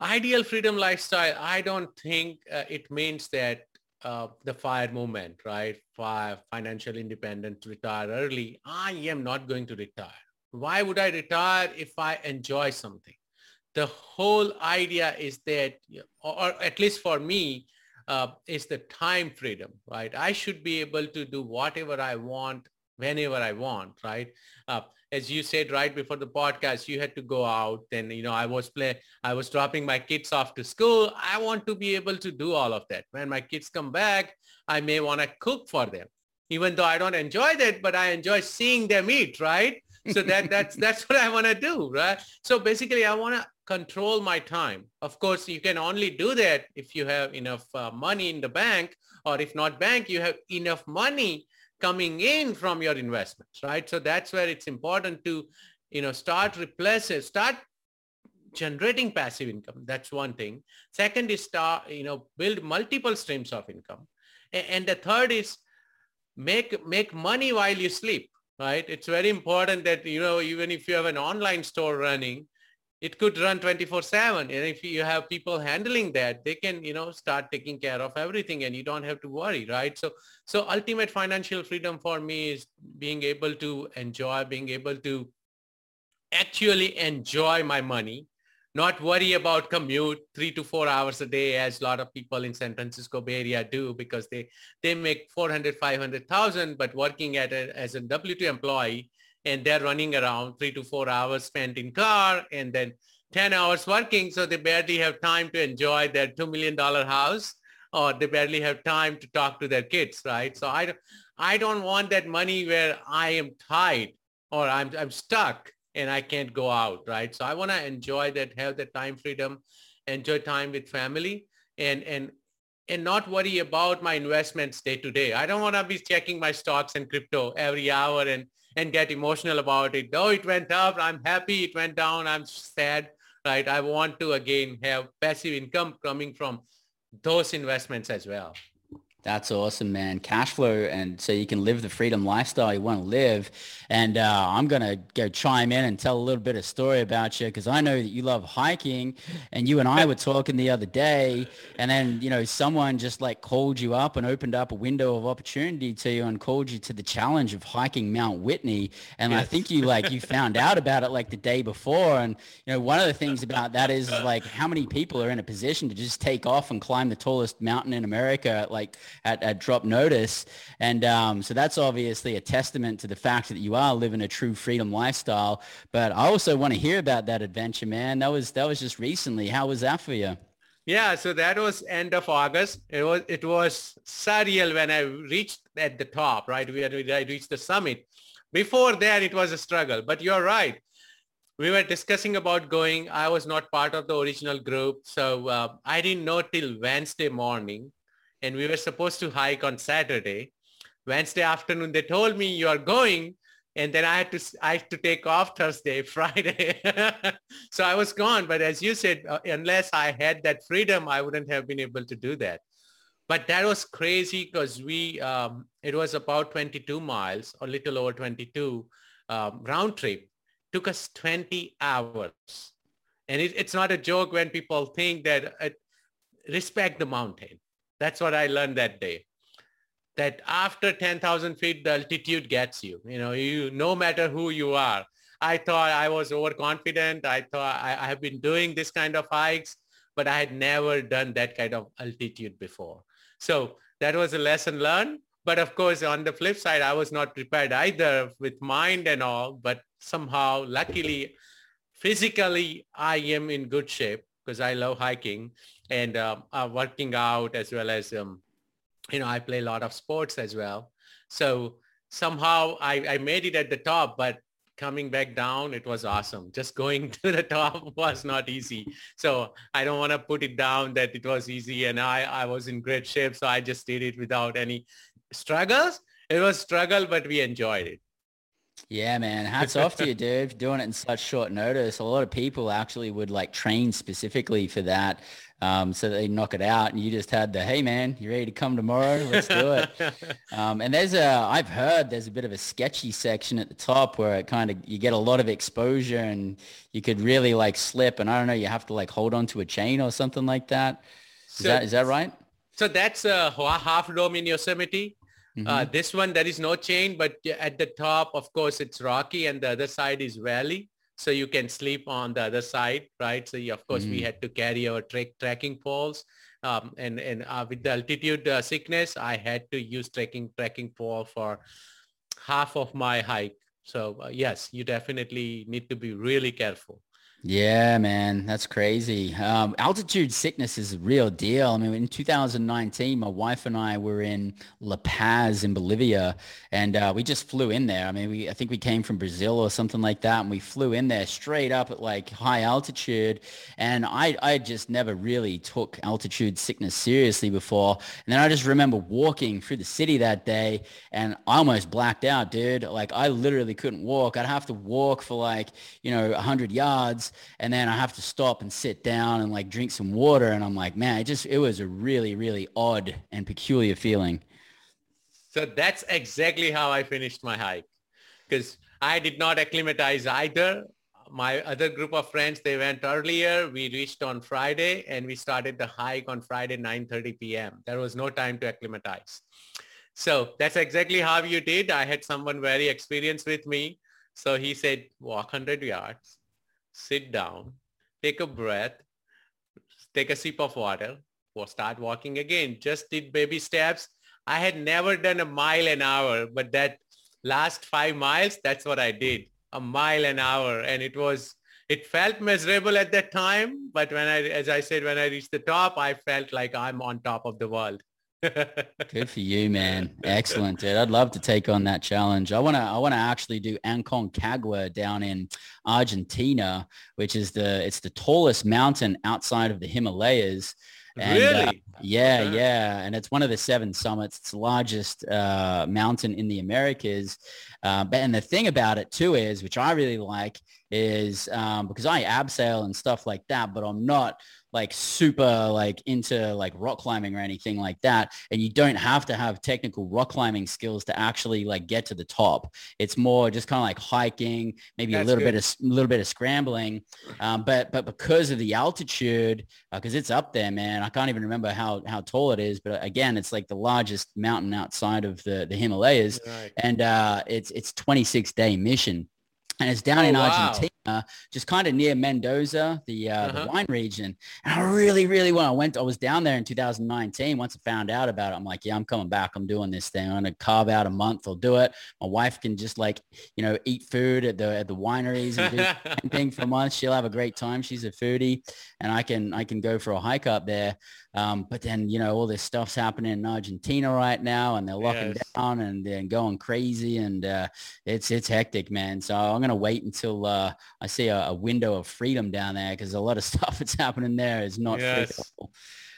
ideal freedom lifestyle, I don't think uh, it means that uh, the fire movement, right? Fire, financial independence, retire early. I am not going to retire. Why would I retire if I enjoy something? The whole idea is that, or at least for me, uh, is the time freedom, right? I should be able to do whatever I want whenever I want, right? Uh, as you said right before the podcast, you had to go out and, you know, I was play, I was dropping my kids off to school. I want to be able to do all of that. When my kids come back, I may want to cook for them, even though I don't enjoy that, but I enjoy seeing them eat, right? So that, that's, that's what I want to do, right? So basically I want to control my time. Of course, you can only do that if you have enough uh, money in the bank or if not bank, you have enough money coming in from your investments, right? So that's where it's important to, you know, start replacing, start generating passive income. That's one thing. Second is start, you know, build multiple streams of income. And the third is make, make money while you sleep, right? It's very important that, you know, even if you have an online store running, it could run 24 7 and if you have people handling that they can you know start taking care of everything and you don't have to worry right? So so ultimate financial freedom for me is being able to enjoy being able to actually enjoy my money not worry about commute three to four hours a day as a lot of people in San Francisco Bay Area do because they, they make 400, 500,000, but working at a, as a W-2 employee, and they're running around three to four hours spent in car and then 10 hours working. So they barely have time to enjoy their $2 million house or they barely have time to talk to their kids, right? So I, I don't want that money where I am tied or I'm, I'm stuck and I can't go out, right? So I want to enjoy that, have that time freedom, enjoy time with family and, and, and not worry about my investments day to day. I don't want to be checking my stocks and crypto every hour and, and get emotional about it. Oh, it went up. I'm happy. It went down. I'm sad, right? I want to again have passive income coming from those investments as well. That's awesome, man. Cash flow, and so you can live the freedom lifestyle you want to live. And uh, I'm gonna go chime in and tell a little bit of story about you because I know that you love hiking, and you and I were talking the other day, and then you know someone just like called you up and opened up a window of opportunity to you and called you to the challenge of hiking Mount Whitney. And yes. I think you like you found out about it like the day before. And you know one of the things about that is, is like how many people are in a position to just take off and climb the tallest mountain in America, like at, at drop notice. And um, so that's obviously a testament to the fact that you are living a true freedom lifestyle. But I also want to hear about that adventure, man. That was that was just recently. How was that for you? Yeah, so that was end of August. It was it was surreal when I reached at the top, right? We had I reached the summit. Before that, it was a struggle. But you're right. We were discussing about going. I was not part of the original group, so uh, I didn't know till Wednesday morning and we were supposed to hike on Saturday. Wednesday afternoon, they told me you are going. And then I had to, I had to take off Thursday, Friday. so I was gone. But as you said, uh, unless I had that freedom, I wouldn't have been able to do that. But that was crazy because we, um, it was about 22 miles, or little over 22 um, round trip. Took us 20 hours. And it, it's not a joke when people think that uh, respect the mountain that's what I learned that day. That after 10,000 feet, the altitude gets you. You know, you no matter who you are. I thought I was overconfident. I thought I, I have been doing this kind of hikes, but I had never done that kind of altitude before. So that was a lesson learned. But of course, on the flip side, I was not prepared either with mind and all, but somehow, luckily, physically, I am in good shape because I love hiking and um, uh, working out as well as, um, you know, I play a lot of sports as well. So somehow I, I made it at the top, but coming back down, it was awesome. Just going to the top was not easy. So I don't want to put it down that it was easy and I, I was in great shape. So I just did it without any struggles. It was struggle, but we enjoyed it. Yeah, man. Hats off to you, dude, doing it in such short notice. A lot of people actually would like train specifically for that. Um, so they knock it out and you just had the, hey man, you ready to come tomorrow? Let's do it. um, and there's a, I've heard there's a bit of a sketchy section at the top where it kind of, you get a lot of exposure and you could really like slip and I don't know, you have to like hold onto a chain or something like that. Is so, that, is that right? So that's a half dome in Yosemite. Uh, mm-hmm. Uh, this one, there is no chain, but at the top, of course, it's rocky and the other side is valley. So you can sleep on the other side, right? So of course, mm-hmm. we had to carry our tra- trekking poles. Um, and and uh, with the altitude uh, sickness, I had to use trekking trekking pole for half of my hike. So uh, yes, you definitely need to be really careful. Yeah, man, that's crazy. Um, altitude sickness is a real deal. I mean, in 2019, my wife and I were in La Paz in Bolivia, and uh, we just flew in there. I mean, we I think we came from Brazil or something like that, and we flew in there straight up at like high altitude. And I I just never really took altitude sickness seriously before. And then I just remember walking through the city that day, and I almost blacked out, dude. Like I literally couldn't walk. I'd have to walk for like you know 100 yards and then I have to stop and sit down and like drink some water and I'm like, man, it just it was a really really odd and peculiar feeling. So that's exactly how I finished my hike because I did not acclimatize either. My other group of friends, they went earlier. We reached on Friday and we started the hike on Friday, 9.30 p.m. There was no time to acclimatize. So that's exactly how you did. I had someone very experienced with me. So he said, walk 100 yards, sit down, take a breath, take a sip of water, or start walking again. Just did baby steps. I had never done a mile an hour, but that last five miles, that's what I did, a mile an hour. And it was, it felt miserable at that time. But when I, as I said, when I reached the top, I felt like I'm on top of the world. Good for you, man. Excellent, dude. I'd love to take on that challenge. I want to I want to actually do Aconcagua down in Argentina, which is the it's the tallest mountain outside of the Himalayas. And, really? Uh, yeah, okay. yeah. And it's one of the seven summits. It's the largest uh, mountain in the Americas. Uh, but, and the thing about it too is, which I really like, is um, because I abseil and stuff like that, but I'm not like super like into like rock climbing or anything like that and you don't have to have technical rock climbing skills to actually like get to the top it's more just kind of like hiking maybe That's a little good. bit of a little bit of scrambling um, but but because of the altitude because uh, it's up there man i can't even remember how how tall it is but again it's like the largest mountain outside of the the himalayas right. and uh it's it's 26 day mission and it's down oh, in Argentina, wow. Just kind of near Mendoza, the uh, uh-huh. the wine region. And I really, really want. I went. I was down there in 2019. Once I found out about it, I'm like, yeah, I'm coming back. I'm doing this thing. I'm gonna carve out a month. I'll do it. My wife can just like, you know, eat food at the at the wineries and do anything for a month. She'll have a great time. She's a foodie, and I can I can go for a hike up there. Um, but then, you know, all this stuff's happening in Argentina right now and they're locking yes. down and they're going crazy and uh, it's, it's hectic, man. So I'm going to wait until uh, I see a, a, window of freedom down there because a lot of stuff that's happening there is not yes.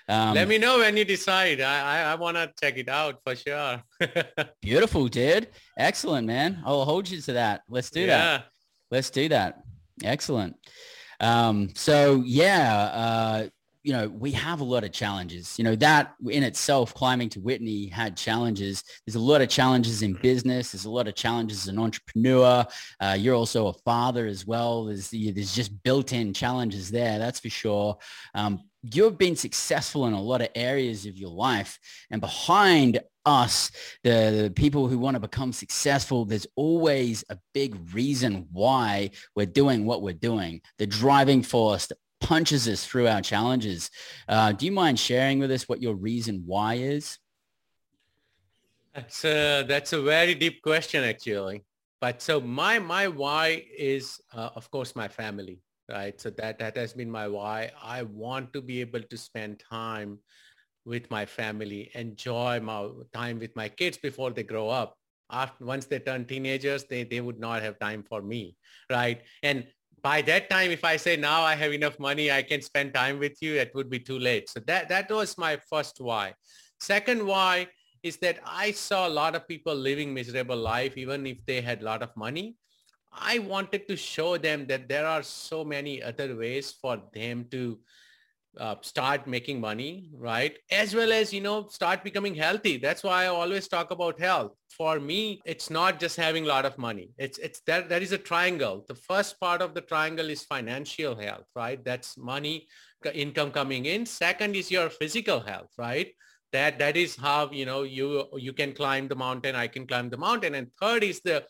Um, Let me know when you decide. I, I, I want to check it out for sure. beautiful, dude. Excellent, man. I'll hold you to that. Let's do yeah. that. Let's do that. Excellent. Um, so yeah, uh, you know, we have a lot of challenges. You know, that in itself, climbing to Whitney had challenges. There's a lot of challenges in business. There's a lot of challenges as an entrepreneur. Uh, you're also a father as well. There's, there's just built-in challenges there. That's for sure. Um, you've been successful in a lot of areas of your life and behind us the, the, people who want to become successful there's always a big reason why we're doing what we're doing the driving force that punches us through our challenges. Uh, do you mind sharing with us what your reason why is? That's a, that's a very deep question, actually. But so my, my why is, uh, of course, my family, right? So that, that has been my why. I want to be able to spend time with my family, enjoy my time with my kids before they grow up. After, once they turn teenagers, they, they would not have time for me, right? And by that time, if I say now I have enough money, I can spend time with you, it would be too late. So that, that was my first why. Second why is that I saw a lot of people living miserable life, even if they had a lot of money. I wanted to show them that there are so many other ways for them to uh, start making money, right? As well as, you know, start becoming healthy. That's why I always talk about health. For me, it's not just having a lot of money. It's, it's that, that is a triangle. The first part of the triangle is financial health, right? That's money, income coming in. Second is your physical health, right? That, that is how, you know, you, you can climb the mountain. I can climb the mountain. And third is the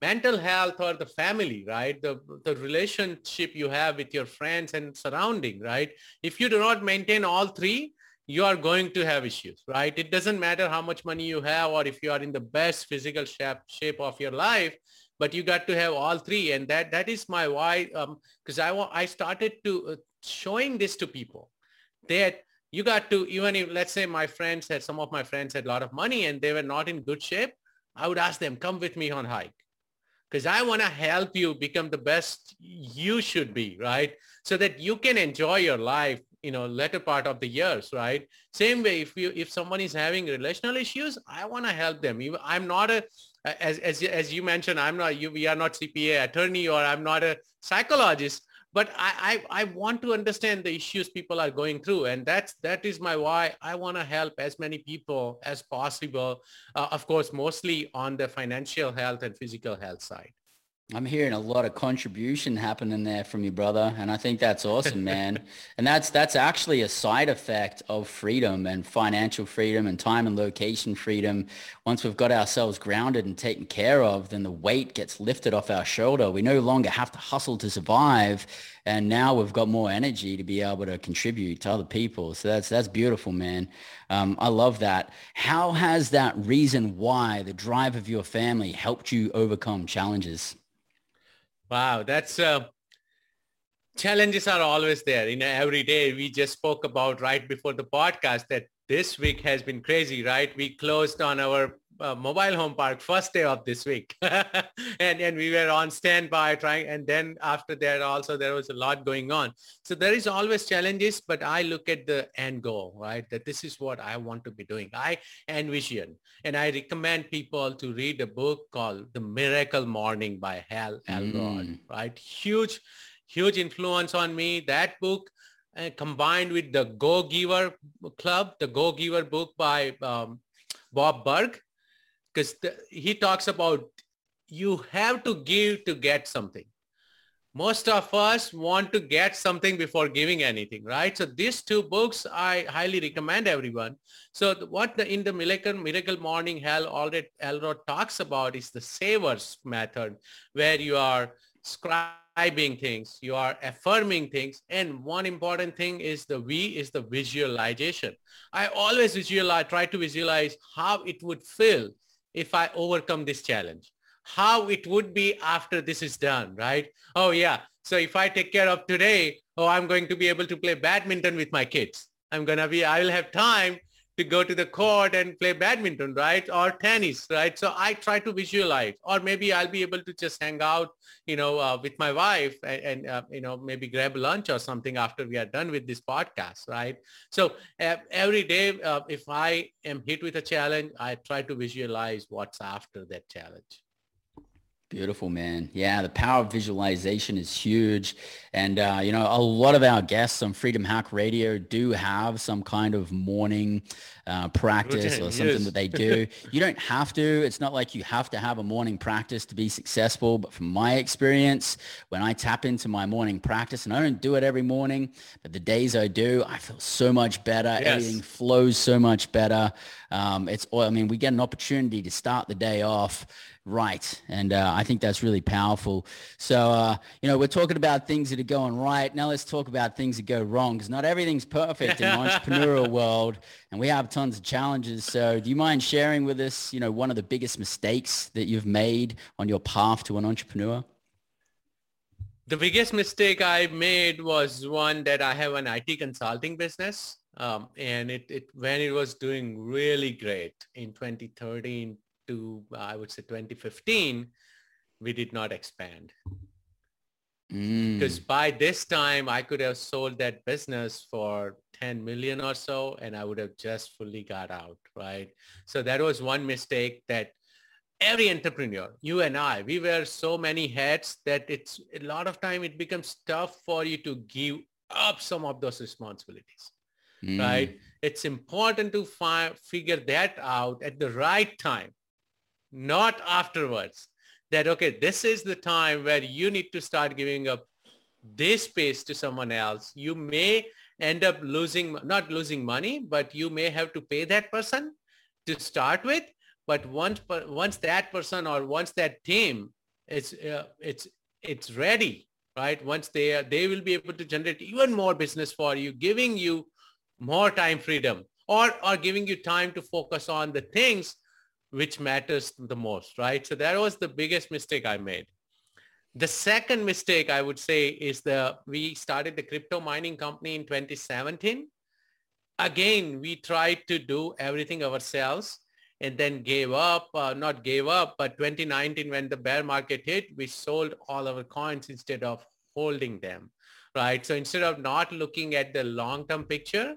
mental health or the family, right? The, the relationship you have with your friends and surrounding, right? If you do not maintain all three, you are going to have issues, right? It doesn't matter how much money you have or if you are in the best physical shape, shape of your life, but you got to have all three. And that, that is my why, because um, I, I started to uh, showing this to people that you got to, even if, let's say my friends had, some of my friends had a lot of money and they were not in good shape, I would ask them, come with me on hike because I want to help you become the best you should be, right? So that you can enjoy your life, you know, later part of the years, right? Same way, if you if someone is having relational issues, I want to help them. I'm not a as as as you mentioned, I'm not you. We are not CPA attorney, or I'm not a psychologist but I, I, I want to understand the issues people are going through and that's that is my why i want to help as many people as possible uh, of course mostly on the financial health and physical health side I'm hearing a lot of contribution happening there from your brother, and I think that's awesome, man. and that's that's actually a side effect of freedom and financial freedom and time and location freedom. Once we've got ourselves grounded and taken care of, then the weight gets lifted off our shoulder. We no longer have to hustle to survive, and now we've got more energy to be able to contribute to other people. So that's that's beautiful, man. Um, I love that. How has that reason why the drive of your family helped you overcome challenges? Wow, that's uh, challenges are always there. You know, every day we just spoke about right before the podcast that this week has been crazy, right? We closed on our uh, mobile home park first day of this week. And and we were on standby trying and then after that also there was a lot going on. So there is always challenges but i look at the end goal right? That this is what i want to be doing. I envision and i recommend people to read a book called the miracle morning by hal elrod mm. right? Huge huge influence on me. That book uh, combined with the go giver club the go giver book by um, bob burg because he talks about you have to give to get something. Most of us want to get something before giving anything, right? So these two books I highly recommend everyone. So what the in the Miracle, Miracle Morning Hal already Elrod talks about is the savers method, where you are scribing things, you are affirming things, and one important thing is the V is the visualization. I always visualize, try to visualize how it would feel if I overcome this challenge? How it would be after this is done, right? Oh yeah. So if I take care of today, oh, I'm going to be able to play badminton with my kids. I'm going to be, I will have time to go to the court and play badminton, right? Or tennis, right? So I try to visualize, or maybe I'll be able to just hang out, you know, uh, with my wife and, and uh, you know, maybe grab lunch or something after we are done with this podcast, right? So uh, every day, uh, if I am hit with a challenge, I try to visualize what's after that challenge. Beautiful, man. Yeah, the power of visualization is huge. And, uh, you know, a lot of our guests on Freedom Hack Radio do have some kind of morning uh, practice or something yes. that they do. you don't have to. It's not like you have to have a morning practice to be successful. But from my experience, when I tap into my morning practice, and I don't do it every morning, but the days I do, I feel so much better. Yes. Everything flows so much better. Um, it's, I mean, we get an opportunity to start the day off right. And uh, I think that's really powerful. So, uh, you know, we're talking about things that are going right. Now let's talk about things that go wrong because not everything's perfect in the entrepreneurial world and we have tons of challenges. So do you mind sharing with us, you know, one of the biggest mistakes that you've made on your path to an entrepreneur? The biggest mistake I made was one that I have an IT consulting business. Um, and it, it when it was doing really great in 2013 to, I would say 2015, we did not expand. Because mm. by this time, I could have sold that business for 10 million or so, and I would have just fully got out, right? So that was one mistake that every entrepreneur, you and I, we wear so many hats that it's a lot of time it becomes tough for you to give up some of those responsibilities, mm. right? It's important to fi- figure that out at the right time not afterwards. That, okay, this is the time where you need to start giving up this space to someone else. You may end up losing, not losing money, but you may have to pay that person to start with. But once, once that person or once that team is, uh, it's, it's ready, right? Once they are, they will be able to generate even more business for you, giving you more time freedom or, or giving you time to focus on the things which matters the most, right? So that was the biggest mistake I made. The second mistake I would say is the we started the crypto mining company in 2017. Again, we tried to do everything ourselves and then gave up, uh, not gave up, but 2019 when the bear market hit, we sold all our coins instead of holding them, right? So instead of not looking at the long-term picture,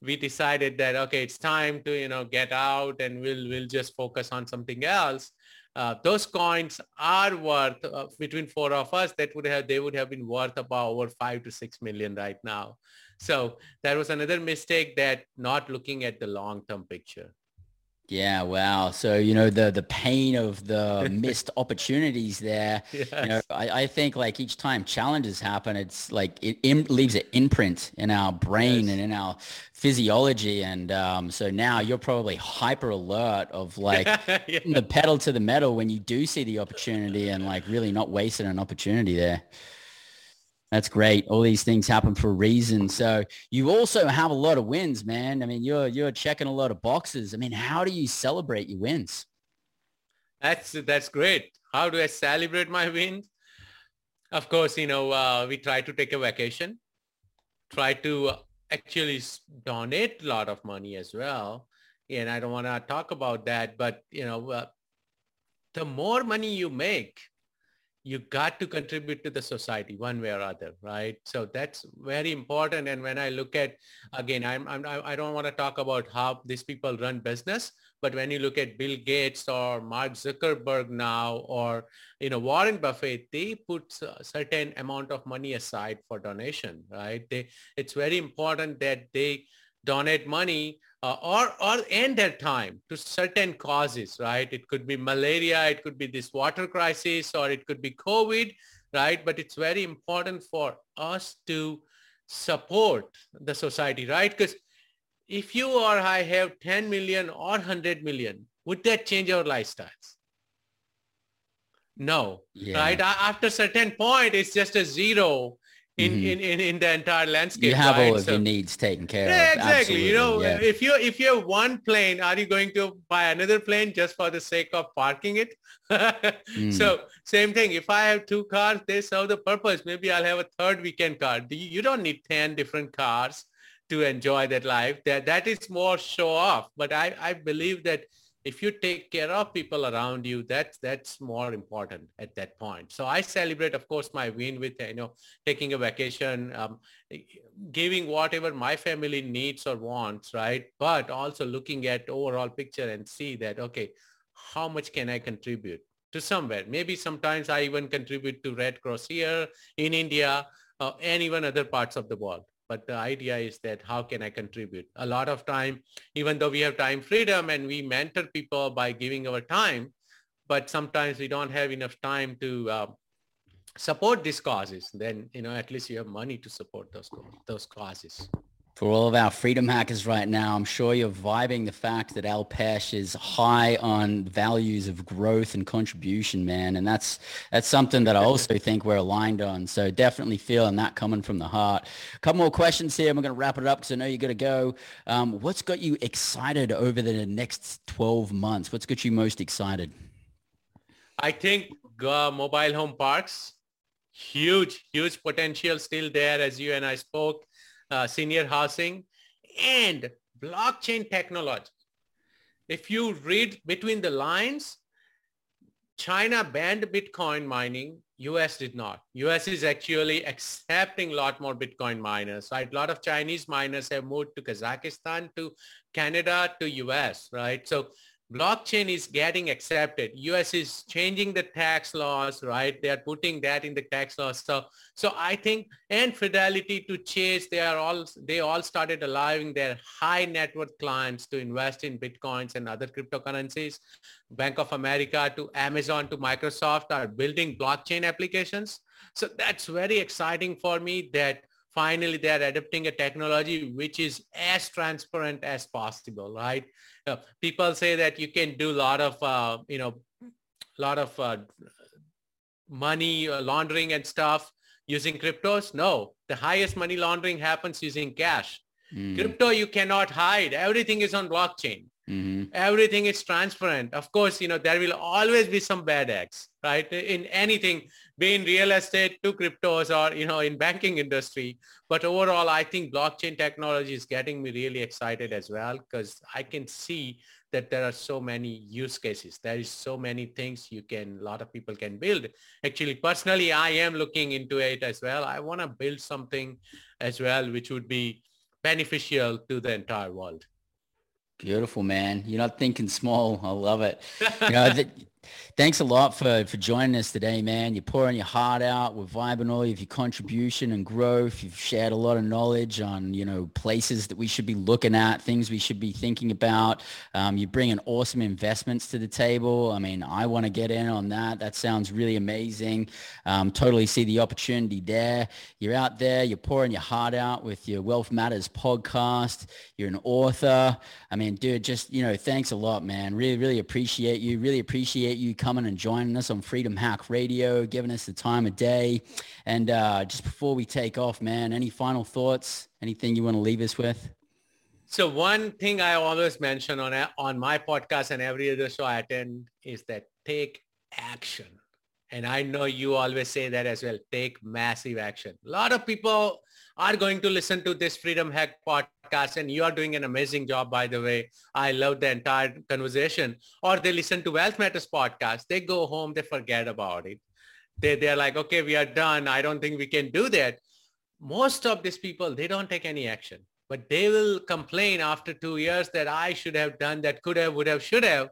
we decided that okay it's time to you know get out and we'll we'll just focus on something else uh, those coins are worth uh, between four of us that would have they would have been worth about over five to six million right now. So that was another mistake that not looking at the long-term picture Yeah, wow. So, you know, the the pain of the missed opportunities there, yes. you know, I, I think like each time challenges happen, it's like it in, leaves an imprint in our brain yes. and in our physiology. And um, so now you're probably hyper alert of like yeah. the pedal to the metal when you do see the opportunity and like really not wasting an opportunity there. That's great. All these things happen for a reason. So you also have a lot of wins, man. I mean, you're you're checking a lot of boxes. I mean, how do you celebrate your wins? That's that's great. How do I celebrate my wins? Of course, you know, uh, we try to take a vacation, try to actually donate a lot of money as well. And I don't want to talk about that, but you know, uh, the more money you make, you got to contribute to the society one way or other, right? So that's very important. And when I look at, again, I'm, I'm, I don't want to talk about how these people run business, but when you look at Bill Gates or Mark Zuckerberg now, or, you know, Warren Buffett, they put a certain amount of money aside for donation, right? They, it's very important that they donate money uh, or or end their time to certain causes right? It could be malaria it could be this water crisis or it could be covid right? But it's very important for us to support the society right? Because if you or i have 10 million or 100 million would that change our lifestyles? No yeah. right? After certain point it's just a zero in, mm-hmm. in, in, in the entire landscape. You have right? all of so, your needs taken care yeah, of. Exactly. Absolutely. You know, yeah. if you if you have one plane, are you going to buy another plane just for the sake of parking it? mm. So same thing. If I have two cars, they serve the purpose. Maybe I'll have a third weekend car. You don't need 10 different cars to enjoy that life. That that is more show off. But I, I believe that if you take care of people around you, that's that's more important at that point. So I celebrate, of course, my win with you know taking a vacation, um, giving whatever my family needs or wants, right? But also looking at overall picture and see that okay, how much can I contribute to somewhere? Maybe sometimes I even contribute to Red Cross here in India uh, and even other parts of the world but the idea is that how can I contribute? A lot of time, even though we have time freedom and we mentor people by giving our time, but sometimes we don't have enough time to uh, support these causes. Then, you know, at least you have money to support those, those causes for all of our freedom hackers right now, I'm sure you're vibing the fact that Alpesh is high on values of growth and contribution, man. And that's that's something that I also think we're aligned on. So definitely feeling that coming from the heart. A couple more questions here. I'm going to wrap it up because I know you got to go. Um, what's got you excited over the next 12 months? What's got you most excited? I think uh, mobile home parks, huge, huge potential still there as you and I spoke uh, senior housing, and blockchain technology. If you read between the lines, China banned Bitcoin mining. US did not. US is actually accepting a lot more Bitcoin miners, right? A lot of Chinese miners have moved to Kazakhstan, to Canada, to US, right? So blockchain is getting accepted. US is changing the tax laws, right? They are putting that in the tax laws. So, so I think, and Fidelity to Chase, they are all, they all started allowing their high net worth clients to invest in Bitcoins and other cryptocurrencies. Bank of America to Amazon to Microsoft are building blockchain applications. So that's very exciting for me that finally they are adopting a technology which is as transparent as possible, right? Uh, people say that you can do a lot of, uh, you know, a lot of uh, money uh, laundering and stuff using cryptos. No, the highest money laundering happens using cash. Mm. Crypto, you cannot hide. Everything is on blockchain. Mm-hmm. Everything is transparent. Of course, you know, there will always be some bad eggs, right? In anything, be in real estate to cryptos or, you know, in banking industry. But overall, I think blockchain technology is getting me really excited as well because I can see that there are so many use cases. There is so many things you can, a lot of people can build. Actually, personally, I am looking into it as well. I want to build something as well, which would be beneficial to the entire world. Beautiful, man. You're not thinking small. I love it. You know, Thanks a lot for, for joining us today, man. You're pouring your heart out. We're vibing all of your contribution and growth. You've shared a lot of knowledge on, you know, places that we should be looking at, things we should be thinking about. Um, you're bringing awesome investments to the table. I mean, I want to get in on that. That sounds really amazing. Um, totally see the opportunity there. You're out there. You're pouring your heart out with your Wealth Matters podcast. You're an author. I mean, dude, just, you know, thanks a lot, man. Really, really appreciate you. Really appreciate you coming and joining us on Freedom Hack Radio, giving us the time of day. And uh, just before we take off, man, any final thoughts? Anything you want to leave us with? So one thing I always mention on on my podcast and every other show I attend is that take action. And I know you always say that as well. Take massive action. A lot of people are going to listen to this Freedom Hack podcast and you are doing an amazing job, by the way. I love the entire conversation. Or they listen to Wealth Matters podcast. They go home, they forget about it. They, they're like, okay, we are done. I don't think we can do that. Most of these people, they don't take any action, but they will complain after two years that I should have done that, could have, would have, should have.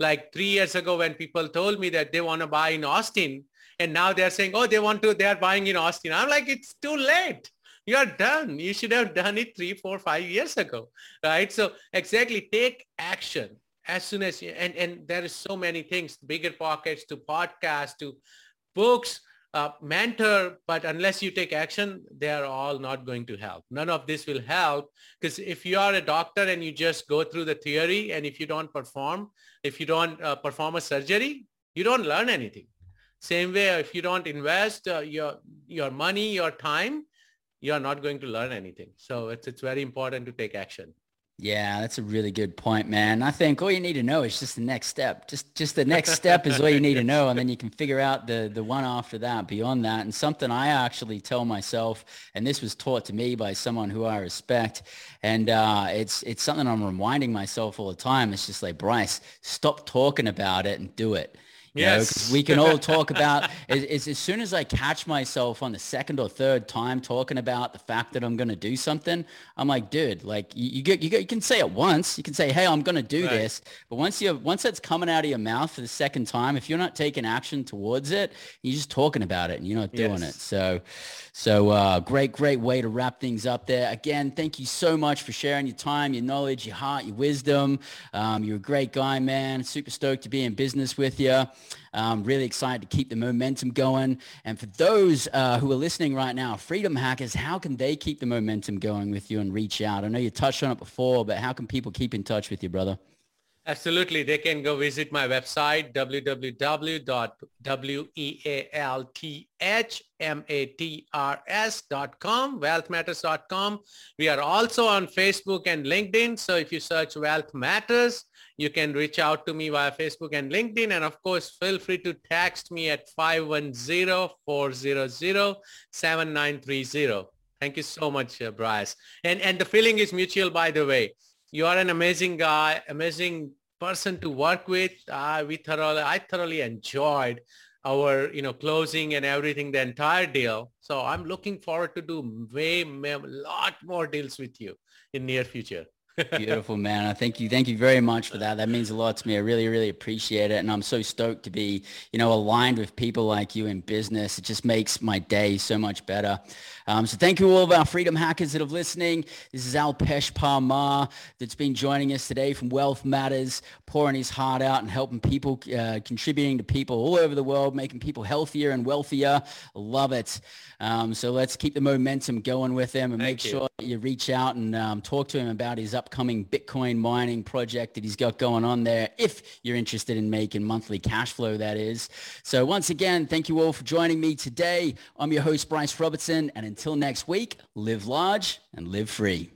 Like three years ago when people told me that they want to buy in Austin, and now they're saying, oh, they want to, they're buying in Austin. I'm like, it's too late you are done. You should have done it three, four, five years ago, right? So exactly take action as soon as you, and, and there is so many things, BiggerPockets to podcasts, to books, uh, mentor, but unless you take action, they are all not going to help. None of this will help because if you are a doctor and you just go through the theory and if you don't perform, if you don't uh, perform a surgery, you don't learn anything. Same way, if you don't invest uh, your, your money, your time, you are not going to learn anything. So it's, it's very important to take action. Yeah, that's a really good point, man. I think all you need to know is just the next step. Just just the next step is all you need to know, and then you can figure out the the one after that, beyond that. And something I actually tell myself, and this was taught to me by someone who I respect, and uh, it's it's something I'm reminding myself all the time. It's just like Bryce, stop talking about it and do it. Yes. Know, we can all talk about as, as soon as I catch myself on the second or third time talking about the fact that I'm going to do something, I'm like, dude, like you, you get, you get, you can say it once. You can say, hey, I'm going to do right. this. But once you, once that's coming out of your mouth for the second time, if you're not taking action towards it, you're just talking about it and you're not doing yes. it. So, so uh, great, great way to wrap things up there. Again, thank you so much for sharing your time, your knowledge, your heart, your wisdom. Um, you're a great guy, man. Super stoked to be in business with you. Um, really excited to keep the momentum going. And for those uh, who are listening right now, Freedom Hackers, how can they keep the momentum going with you and reach out? I know you touched on it before, but how can people keep in touch with you, brother? Absolutely. They can go visit my website, www.wealthmatters.com, wealthmatters.com. We are also on Facebook and LinkedIn. So if you search Wealth Matters, you can reach out to me via Facebook and LinkedIn. And of course, feel free to text me at 510-400-7930. Thank you so much, uh, Bryce. And, and the feeling is mutual, by the way you are an amazing guy, amazing person to work with. Uh, we thoroughly, I thoroughly enjoyed our, you know, closing and everything, the entire deal. So I'm looking forward to do way, a lot more deals with you in near future. Beautiful, man. I thank you. Thank you very much for that. That means a lot to me. I really, really appreciate it. And I'm so stoked to be, you know, aligned with people like you in business. It just makes my day so much better. Um, so thank you all of our freedom hackers that are listening. This is Alpesh Parmar that's been joining us today from Wealth Matters, pouring his heart out and helping people, uh, contributing to people all over the world, making people healthier and wealthier. Love it. Um, so let's keep the momentum going with him and Thank make you. sure you reach out and um, talk to him about his upcoming Bitcoin mining project that he's got going on there. If you're interested in making monthly cash flow, that is. So once again, thank you all for joining me today. I'm your host, Bryce Robertson. And until next week, live large and live free.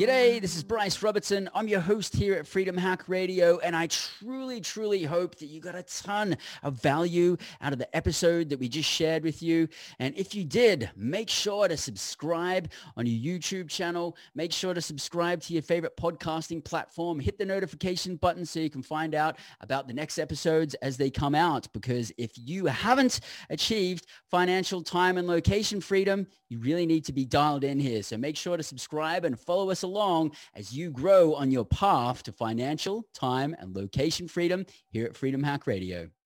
G'day, this is Bryce Robertson. I'm your host here at Freedom Hack Radio, and I truly, truly hope that you got a ton of value out of the episode that we just shared with you. And if you did, make sure to subscribe on your YouTube channel. Make sure to subscribe to your favorite podcasting platform. Hit the notification button so you can find out about the next episodes as they come out. Because if you haven't achieved financial time and location freedom, you really need to be dialed in here. So make sure to subscribe and follow us along along as you grow on your path to financial, time, and location freedom here at Freedom Hack Radio.